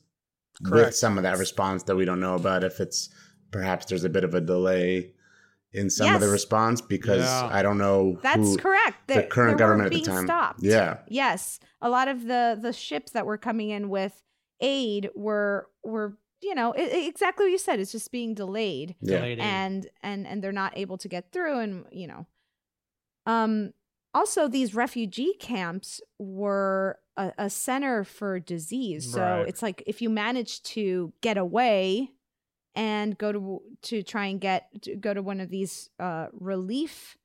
with some of that response that we don't know about. If it's perhaps there's a bit of a delay in some of the response because Yeah. I don't know That's who, correct. the They- current they weren't government at the being time. Stopped. Yeah. Yes, a lot of the the ships that were coming in with aid were were you know i i- exactly what you said. It's just being delayed, Yeah. Delayed and and and they're not able to get through, and you know, um. Also, these refugee camps were a, a center for disease. So Right. it's like if you manage to get away and go to to try and get to go to one of these uh, relief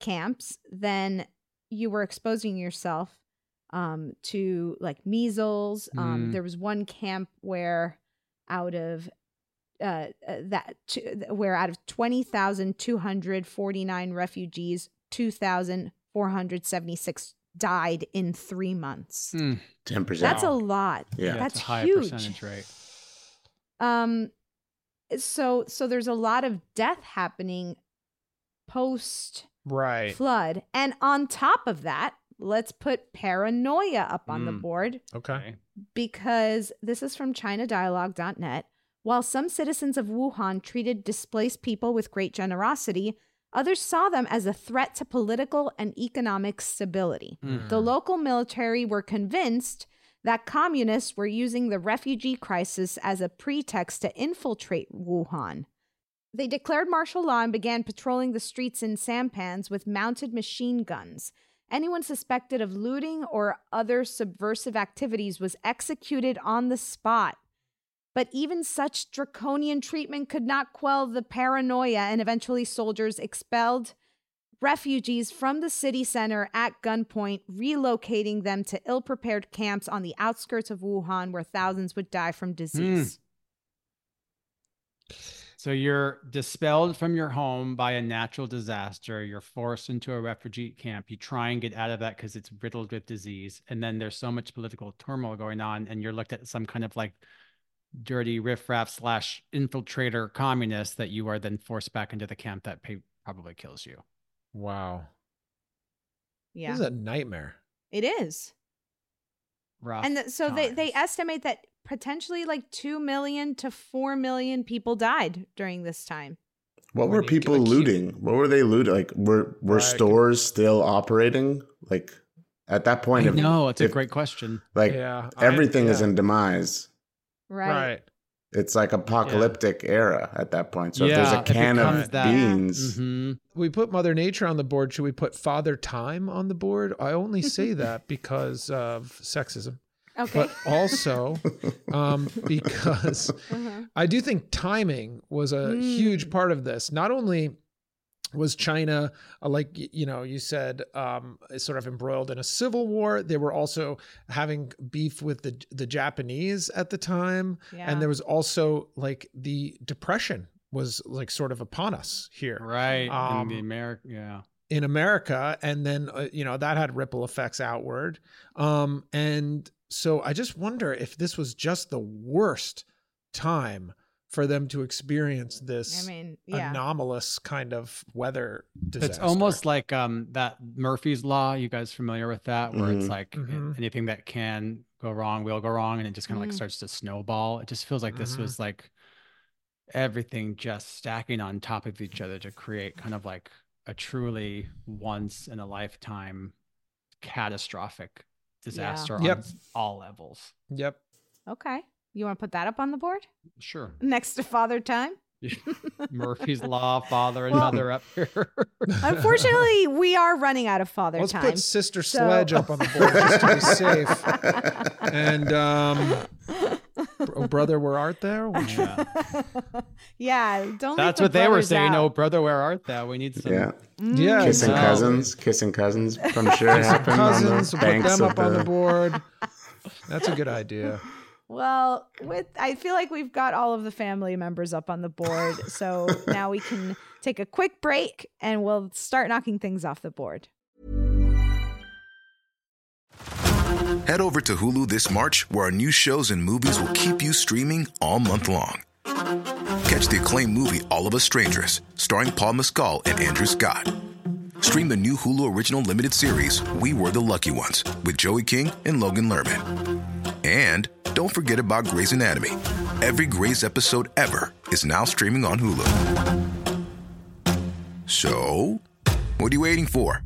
camps, then you were exposing yourself um, to like measles. Um, Mm. There was one camp where out of uh, uh, that t- where out of twenty thousand two hundred forty nine refugees, two thousand four hundred seventy six died in three months. Ten percent. That's a lot. Yeah. that's it's a high huge. percentage rate. Um, so so there's a lot of death happening post Right. flood, and on top of that, let's put paranoia up on the Mm. board Okay. because this is from ChinaDialogue.net. While some citizens of Wuhan treated displaced people with great generosity, others saw them as a threat to political and economic stability. Mm. The local military were convinced that communists were using the refugee crisis as a pretext to infiltrate Wuhan. They declared martial law and began patrolling the streets in sampans with mounted machine guns. Anyone suspected of looting or other subversive activities was executed on the spot. But even such draconian treatment could not quell the paranoia, and eventually soldiers expelled refugees from the city center at gunpoint, relocating them to ill prepared camps on the outskirts of Wuhan where thousands would die from disease. Mm. So you're dispelled from your home by a natural disaster. You're forced into a refugee camp. You try and get out of that because it's riddled with disease. And then there's so much political turmoil going on, and you're looked at some kind of like dirty riffraff slash infiltrator communist that you are then forced back into the camp that pay- probably kills you. Wow. Yeah. This is a nightmare. It is. Rough And th- so they, they estimate that potentially like 2 million to 4 million people died during this time. What were people keep- looting? What were they looting? Like, were were Right. stores still operating? Like, at that point, I if- know it's a great question. Like, Yeah, I- everything is in demise. Right. Right. It's like apocalyptic era at that point. So if there's a can of that. beans, Mhm. We put Mother Nature on the board. Should we put Father Time on the board? I only say that because of sexism, Okay. but also um, because Uh-huh. I do think timing was a huge Mm. part of this. Not only was China, uh, like you know, you said, um, sort of embroiled in a civil war. They were also having beef with the the Japanese at the time, Yeah. and there was also like the depression was like sort of upon us here Right. Um, in the America. Yeah. in America, and then uh, you know that had ripple effects outward. Um, and so I just wonder if this was just the worst time for them to experience this I mean, yeah. anomalous kind of weather disaster. It's almost like um that Murphy's law. You guys familiar with that? Where it's Mhm. like Mhm. anything that can go wrong will go wrong, and it just kind of like Mm. starts to snowball. It just feels like this Mhm. was like everything just stacking on top of each other to create kind of like a truly once in a lifetime catastrophic disaster Yep. on all levels. Yep. Okay. You want to put that up on the board Sure. next to Father Time? Murphy's Law, father and Well- mother up here. Unfortunately, we are running out of Father Let's Time. put Sister So- Sledge up on the board just to be safe. And um, br- brother, where art thou? Yeah. yeah, don't. That's leave what they were brothers saying. Oh, out. brother, where art thou? We need some. yeah, Yeah, kissing No. cousins, kissing cousins. I'm sure it happened cousins, on we'll the put them of up on the the. board. That's a good idea. Well, with I feel like we've got all of the family members up on the board, so now we can take a quick break and we'll start knocking things off the board. Head over to Hulu this March, where our new shows and movies will keep you streaming all month long. Catch the acclaimed movie All of Us Strangers, starring Paul Mescal and Andrew Scott. Stream the new Hulu original limited series We Were the Lucky Ones with Joey King and Logan Lerman. And don't forget about Grey's Anatomy. Every Grey's episode ever is now streaming on Hulu. So, what are you waiting for?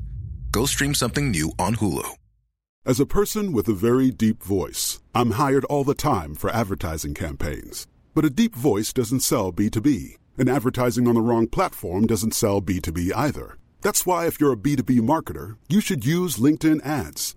Go stream something new on Hulu. As a person with a very deep voice, I'm hired all the time for advertising campaigns. But a deep voice doesn't sell B2B, and advertising on the wrong platform doesn't sell B2B either. That's why, if you're a B2B marketer, you should use LinkedIn ads.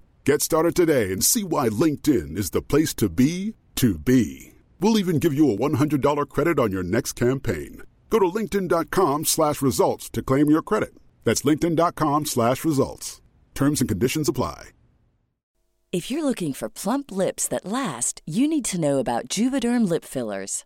Get started today and see why LinkedIn is the place to be to be. We'll even give you a $100 credit on your next campaign. Go to linkedin.com slash results to claim your credit. That's linkedin.com slash results. Terms and conditions apply. If you're looking for plump lips that last, you need to know about Juvederm lip fillers.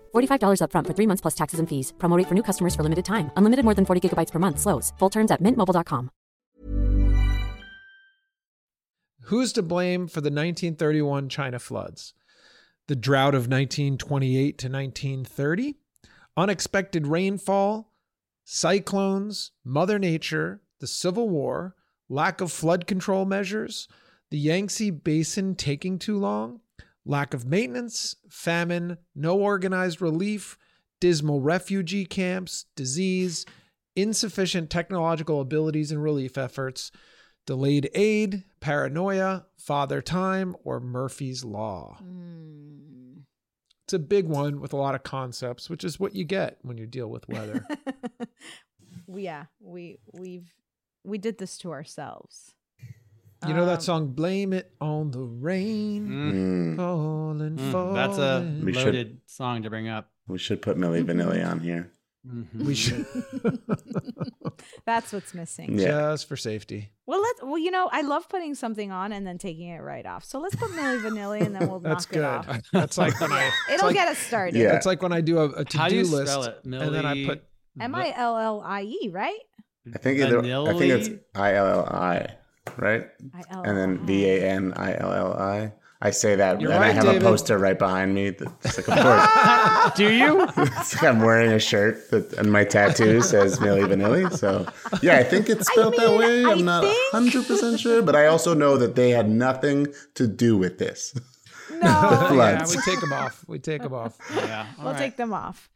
$45 upfront for three months plus taxes and fees. Promote for new customers for limited time. Unlimited more than 40 gigabytes per month. Slows. Full terms at mintmobile.com. Who's to blame for the 1931 China floods? The drought of 1928 to 1930? Unexpected rainfall? Cyclones? Mother Nature? The Civil War? Lack of flood control measures? The Yangtze Basin taking too long? Lack of maintenance? Famine? No organized relief? Dismal refugee camps? Disease? Insufficient technological abilities and relief efforts? delayed aid, paranoia, father time, or Murphy's Law. Mm. It's a big one with a lot of concepts, which is what you get when you deal with weather. yeah, we we've we did this to ourselves. You know that Um, song, Blame It on the Rain, Mm. falling, Mm, falling. that's a We should- loaded song to bring up. We should put Milli Vanilli on here. Mhm. We should. That's what's missing. Yeah. Just for safety. Well, let's. Well, you know, I love putting something on and then taking it right off. So let's put Milli Vanilli and then we'll That's knock good. it off. That's like when I. It'll like, get us started. Yeah. It's like when I do a, a How do you to-do list, spell it? and then I put M I L L I E, right? I think either, I think it's I L L I, right? I L And then V A N I L L I. I say that, You're and I have David. a poster right behind me. That's like, of course. Do you? it's like I'm wearing a shirt that, and my tattoo says Milli Vanilli. So yeah, I think it's spelled that mean, way. I I'm not think- hundred percent sure, but I also know that they had nothing to do with this. No, yeah, floods. we take them off. We take them off. Yeah. all we'll right. take them off.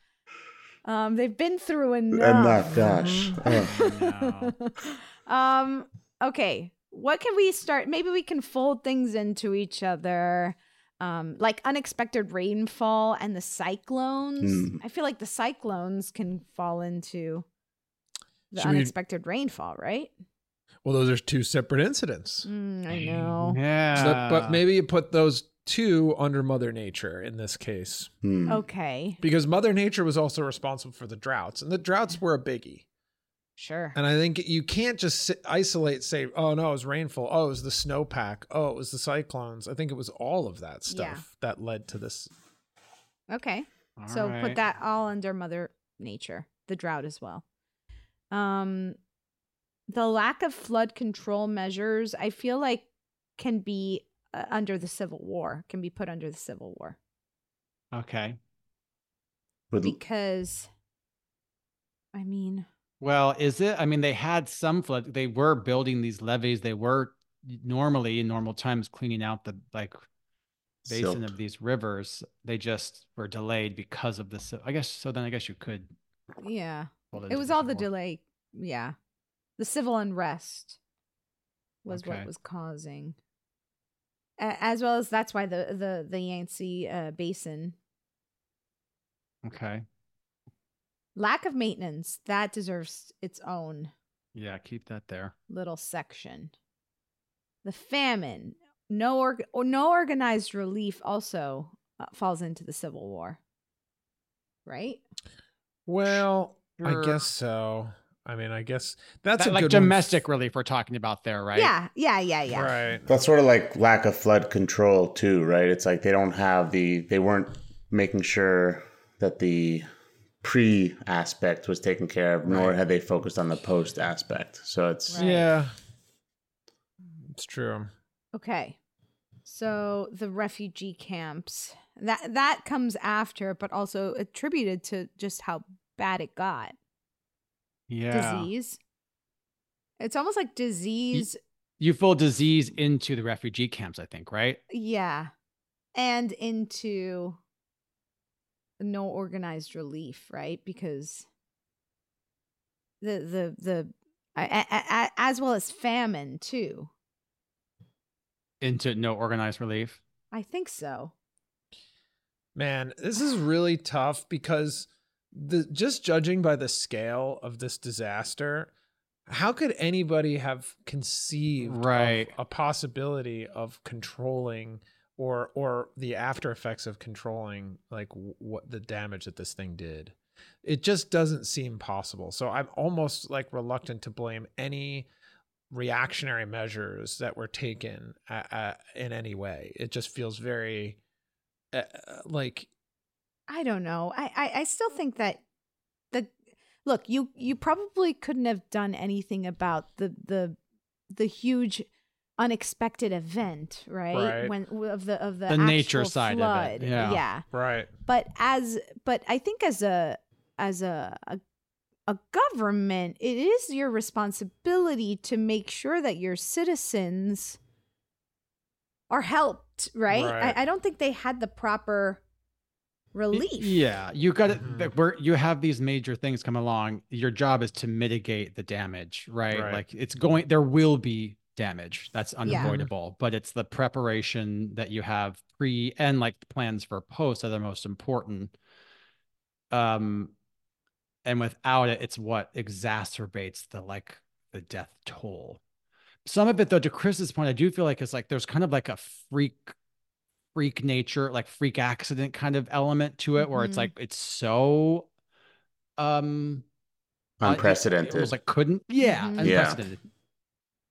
Um, they've been through enough. Enough, gosh. Oh. No. Um, okay. What can we start? Maybe we can fold things into each other. Um, like unexpected rainfall and the cyclones. Hmm. I feel like the cyclones can fall into the Should we- unexpected rainfall, right? Well, those are two separate incidents. Mm, I know. Yeah. So- but maybe you put those two under Mother Nature in this case. Hmm. Okay, Because Mother Nature was also responsible for the droughts, and the droughts were a biggie. Sure. And I think you can't just sit, isolate, say, oh no, it was rainfall. Oh, it was the snowpack. Oh, it was the cyclones. I think it was all of that stuff Yeah. that led to this. Okay. All so right. put that all under Mother Nature, the drought as well. Um, the lack of flood control measures, I feel like, can be uh, under the Civil War. Can be put under the Civil War Okay. Because, I mean, Well, is it? I mean, they had some flood. They were building these levees. They were normally in normal times cleaning out the like basin Silt. of these rivers. They just were delayed because of this. I guess so. Then I guess you could. yeah, fold it was all the War. delay. Yeah, the civil unrest was Okay. what was causing, as well as that's why the the the Yangtze uh, Basin Okay. Lack of maintenance that deserves its own Yeah, keep that there. little section. The famine, no org- or no organized relief also uh, falls into the Civil War. Right? Well, I guess so. I mean, I guess that's That- a like good one. domestic relief we're talking about there, right? Yeah, yeah, yeah, yeah. Right. That's sort of like lack of flood control too, right? It's like they don't have the they weren't making sure that the pre aspect was taken care of, nor Right. had they focused on the post aspect. So it's Right. Yeah. Mm. It's true. Okay. So the refugee camps that that comes after, but also attributed to just how bad it got. Yeah. Disease. It's almost like disease. You full disease into the refugee camps, I think, right? yeah, and into no organized relief, right? Because the the the I, I, I, as well as famine too. Into no organized relief. I think so. Man, this is really tough because the just judging by the scale of this disaster, how could anybody have conceived of Right. a possibility of controlling or or the after effects of controlling like w- what the damage that this thing did? It just doesn't seem possible. So I'm almost like reluctant to blame any reactionary measures that were taken uh, uh, in any way. It just feels very uh, like I don't know. I, I, I still think that the look you you probably couldn't have done anything about the the the huge unexpected event, right? Right. When of the of the, The nature actual side of it, flood. yeah. yeah. right. But as but I think as a as a, a a government, it is your responsibility to make sure that your citizens are helped, right? Right. I, I don't think they had the proper relief. Yeah, you got it. Mm-hmm. Where you have these major things come along, your job is to mitigate the damage, right? Right. Like it's going, there will be damage. That's Yeah. unavoidable, but it's the preparation that you have pre and like plans for post are the most important. Um, and without it, it's what exacerbates the like the death toll. Some of it, though, to Chris's point, I do feel like it's like there's kind of like a freak freak nature, like freak accident kind of element to it, where it's Mhm. like it's so um uh, it- it unprecedented. like couldn't, yeah, Mhm. Yeah.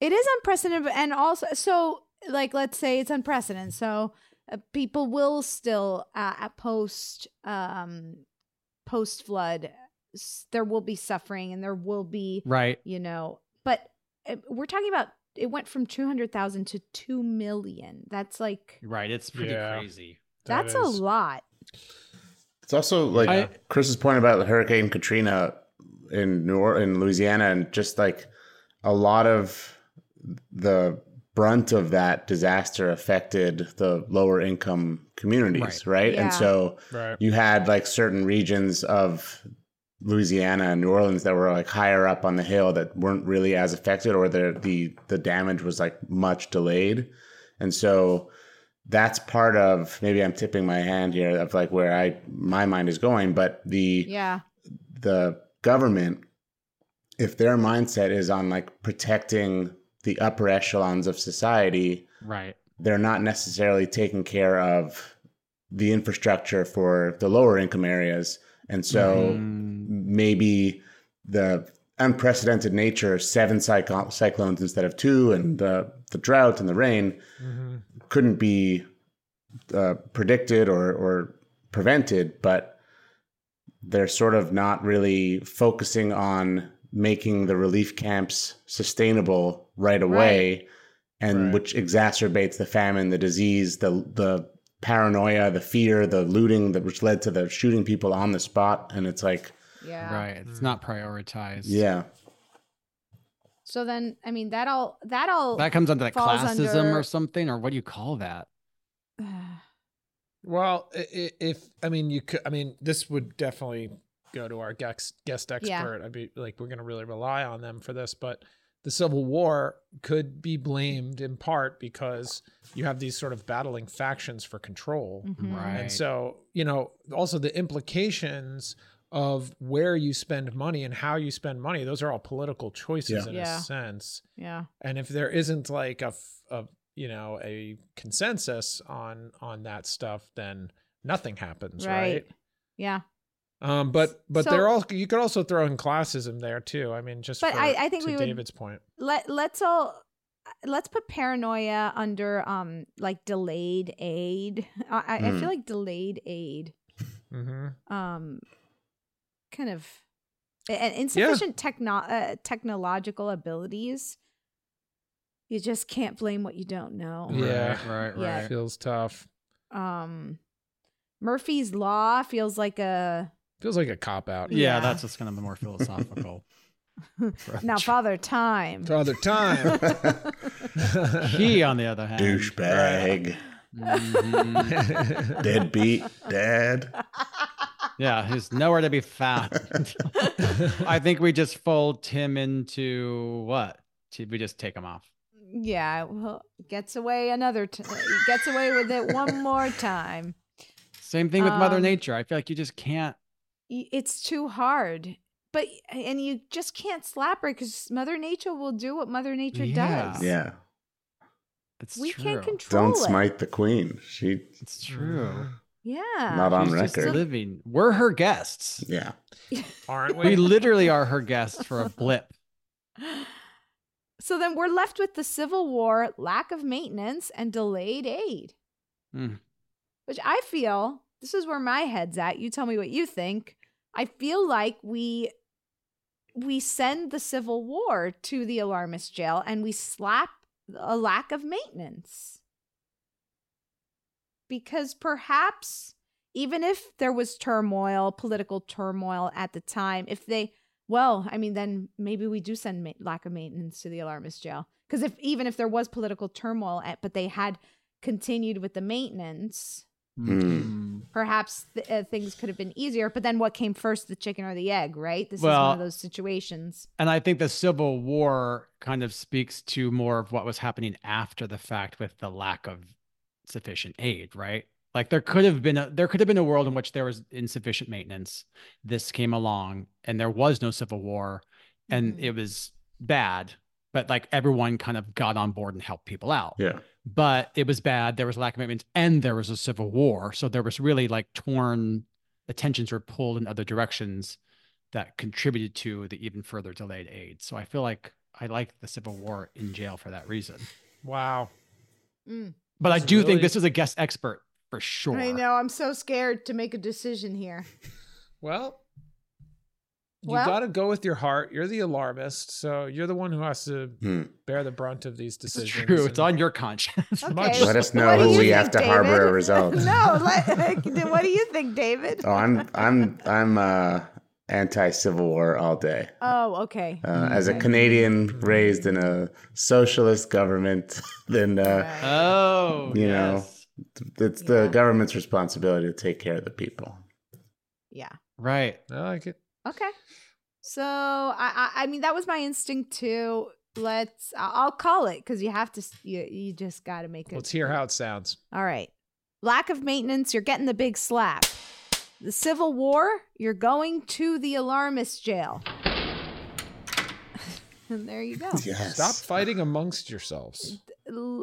Unprecedented. It is unprecedented, and also so like let's say it's unprecedented. So uh, people will still uh, at post um post flood, there will be suffering, and there will be Right. you know. But uh, we're talking about it went from two hundred thousand to two million. That's like Right. It's pretty Yeah. crazy. That that's a lot. It's also like I- Chris's point about Hurricane Katrina in New or- in Louisiana, and just like a lot of the brunt of that disaster affected the lower income communities, right? Yeah. And so Right. you had like certain regions of Louisiana and New Orleans that were like higher up on the hill that weren't really as affected, or the the the damage was like much delayed, and so that's part of maybe I'm tipping my hand here of like where I my mind is going, but the Yeah. the government, if their mindset is on like protecting the upper echelons of society, Right. they're not necessarily taking care of the infrastructure for the lower income areas. And so Mm, maybe the unprecedented nature, of seven cycl- cyclones instead of two, and the, the drought and the rain Mhm. couldn't be uh, predicted or, or prevented, but they're sort of not really focusing on making the relief camps sustainable right away, and Right. which exacerbates the famine, the disease, the the paranoia, the fear, the looting, that which led to the shooting people on the spot. And it's like, Yeah. right. It's not prioritized. yeah, So then, I mean, that all that all That comes under like falls classism under- or something, or what do you call that? Well, i- i- if I mean you could, I mean this would definitely go to our guest guest expert. Yeah. I'd be like, we're going to really rely on them for this, but the Civil War could be blamed in part because you have these sort of battling factions for control. Mhm. Right. And so, you know, also the implications of where you spend money and how you spend money, those are all political choices Yeah. in Yeah. a sense. Yeah. And if there isn't like a, a you know, a consensus on on that stuff, then nothing happens, right? Right. Yeah. Um, but but So- they're all you could also throw in classism there too. I mean, just But for, I- I think to we would- David's point. Let let's all let's put paranoia under um like delayed aid. I, I- I feel like delayed aid Mm-hmm. um kind of and insufficient techno- uh, technological abilities. You just can't blame what you don't know. Yeah, right, right. Yeah. Feels tough. Um Murphy's law feels like a Feels like a cop out. Yeah, Yeah. that's just kind of the more philosophical. now father time. Father time. he, on the other hand, Douchebag. Mhm. Deadbeat dad. yeah, he's nowhere to be found. I think we just fold Tim into what? We just take him off? Yeah, well, gets away another t- gets away with it one more time. Same thing with Mother Um, Nature. I feel like you just can't. Y- It's too hard. But and you just can't slap her cuz Mother Nature will do what Mother Nature Yeah. does. Yeah. It's We true. can't control it. Don't it. smite the queen. She It's true. Yeah. not on She's just record. living. We're her guests. Yeah. Aren't We we? literally are her guests for a blip. So then we're left with the Civil War, lack of maintenance, and delayed aid, Mm. which I feel this is where my head's at. You tell me what you think. I feel like we we send the Civil War to the alarmist jail and we slap a lack of maintenance. Because perhaps even if there was turmoil, political turmoil at the time, if they well, I mean, then maybe we do send ma- lack of maintenance to the alarmist jail. Because if even if there was political turmoil, at, but they had continued with the maintenance, Hmm. perhaps th- uh, things could have been easier. But then, what came first, the chicken or the egg? Right? This is one of those situations. And I think the Civil War kind of speaks to more of what was happening after the fact with the lack of sufficient aid, right? Like there could have been a there could have been a world in which there was insufficient maintenance. This came along and there was no civil war and Mhm. it was bad, but like everyone kind of got on board and helped people out. Yeah. But it was bad, there was lack of maintenance and there was a civil war. So there was really like torn attentions were pulled in other directions that contributed to the even further delayed aid. So I feel like I like the Civil War in jail for that reason. Wow. Mm. But I do really- think this is a guest expert for sure. I know. I'm so scared to make a decision here. Well, you Well- got to go with your heart. You're the alarmist, so you're the one who has to Hmm. bear the brunt of these decisions. It's decisions. true. It's on your conscience. Okay. Much- Let us know who we think, have to harbor a result. no. Let, what do you think, David? Oh, I'm I'm I'm uh anti Civil War all day. Oh, okay. Uh, as a Canadian raised in a socialist government, then uh, oh, You know. yes. it's Yeah. the government's responsibility to take care of the people. Yeah. Right. I like it. Okay. So I, I I mean that was my instinct too. Let's I- I'll call it because you have to you you just got to make it. Let's hear how it sounds. All right. Lack of maintenance, you're getting the big slap. The Civil War, you're going to the alarmist jail. and there you go. Yes. Stop fighting amongst yourselves.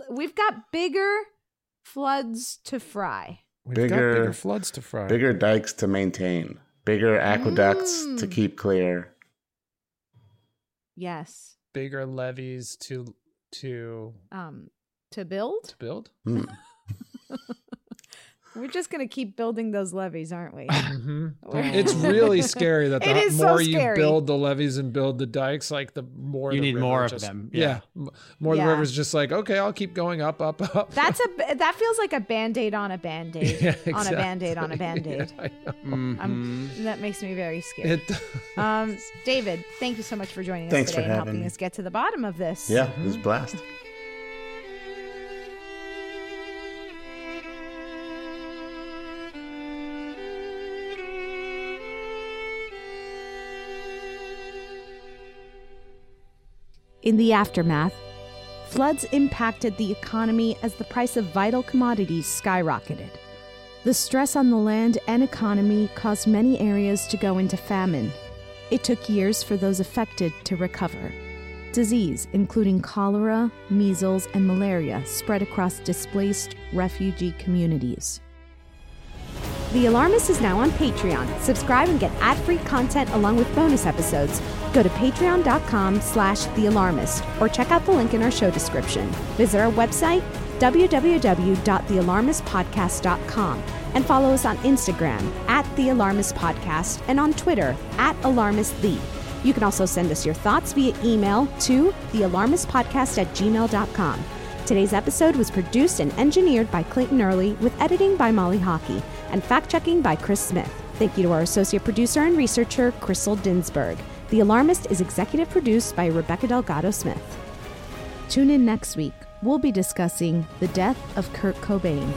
We've got bigger floods to fry. We've Bigger- got bigger floods to fry. Bigger dikes to maintain. Bigger aqueducts to Mm. keep clear. Yes. bigger levees to to Um to build? to build. Hmm. We're just going to keep building those levees, aren't we? hmm It's really scary that the It is so more you build the levees and build the dikes, like the more You the need river more of them, Yeah, yeah. more Yeah. the river's just like okay, I'll keep going up, up, up. That's a b- that feels like a band-aid on a band-aid Yeah, on a band-aid on a exactly. band-aid. Yeah, mm-hmm. that makes me very scared. It, Um, David, thank you so much for joining us Thanks for today and helping me. us get to the bottom of this. Yeah, it was a blast. In the aftermath, floods impacted the economy as the price of vital commodities skyrocketed. The stress on the land and economy caused many areas to go into famine. It took years for those affected to recover. Disease, including cholera, measles, and malaria, spread across displaced refugee communities. The Alarmist is now on Patreon. Subscribe and get ad-free content along with bonus episodes. Go to patreon.com slash thealarmist or check out the link in our show description. Visit our website, www.thealarmistpodcast.com and follow us on Instagram at The Alarmist Podcast and on Twitter at AlarmistThe. You can also send us your thoughts via email to thealarmistpodcast at gmail.com. Today's episode was produced and engineered by Clayton Early with editing by Molly Hockey and fact checking by Chris Smith. Thank you to our associate producer and researcher, Crystal Dinsberg. The Alarmist is executive produced by Rebecca Delgado Smith. Tune in next week. We'll be discussing the death of Kurt Cobain.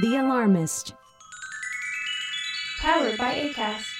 The Alarmist. Powered by ACAST.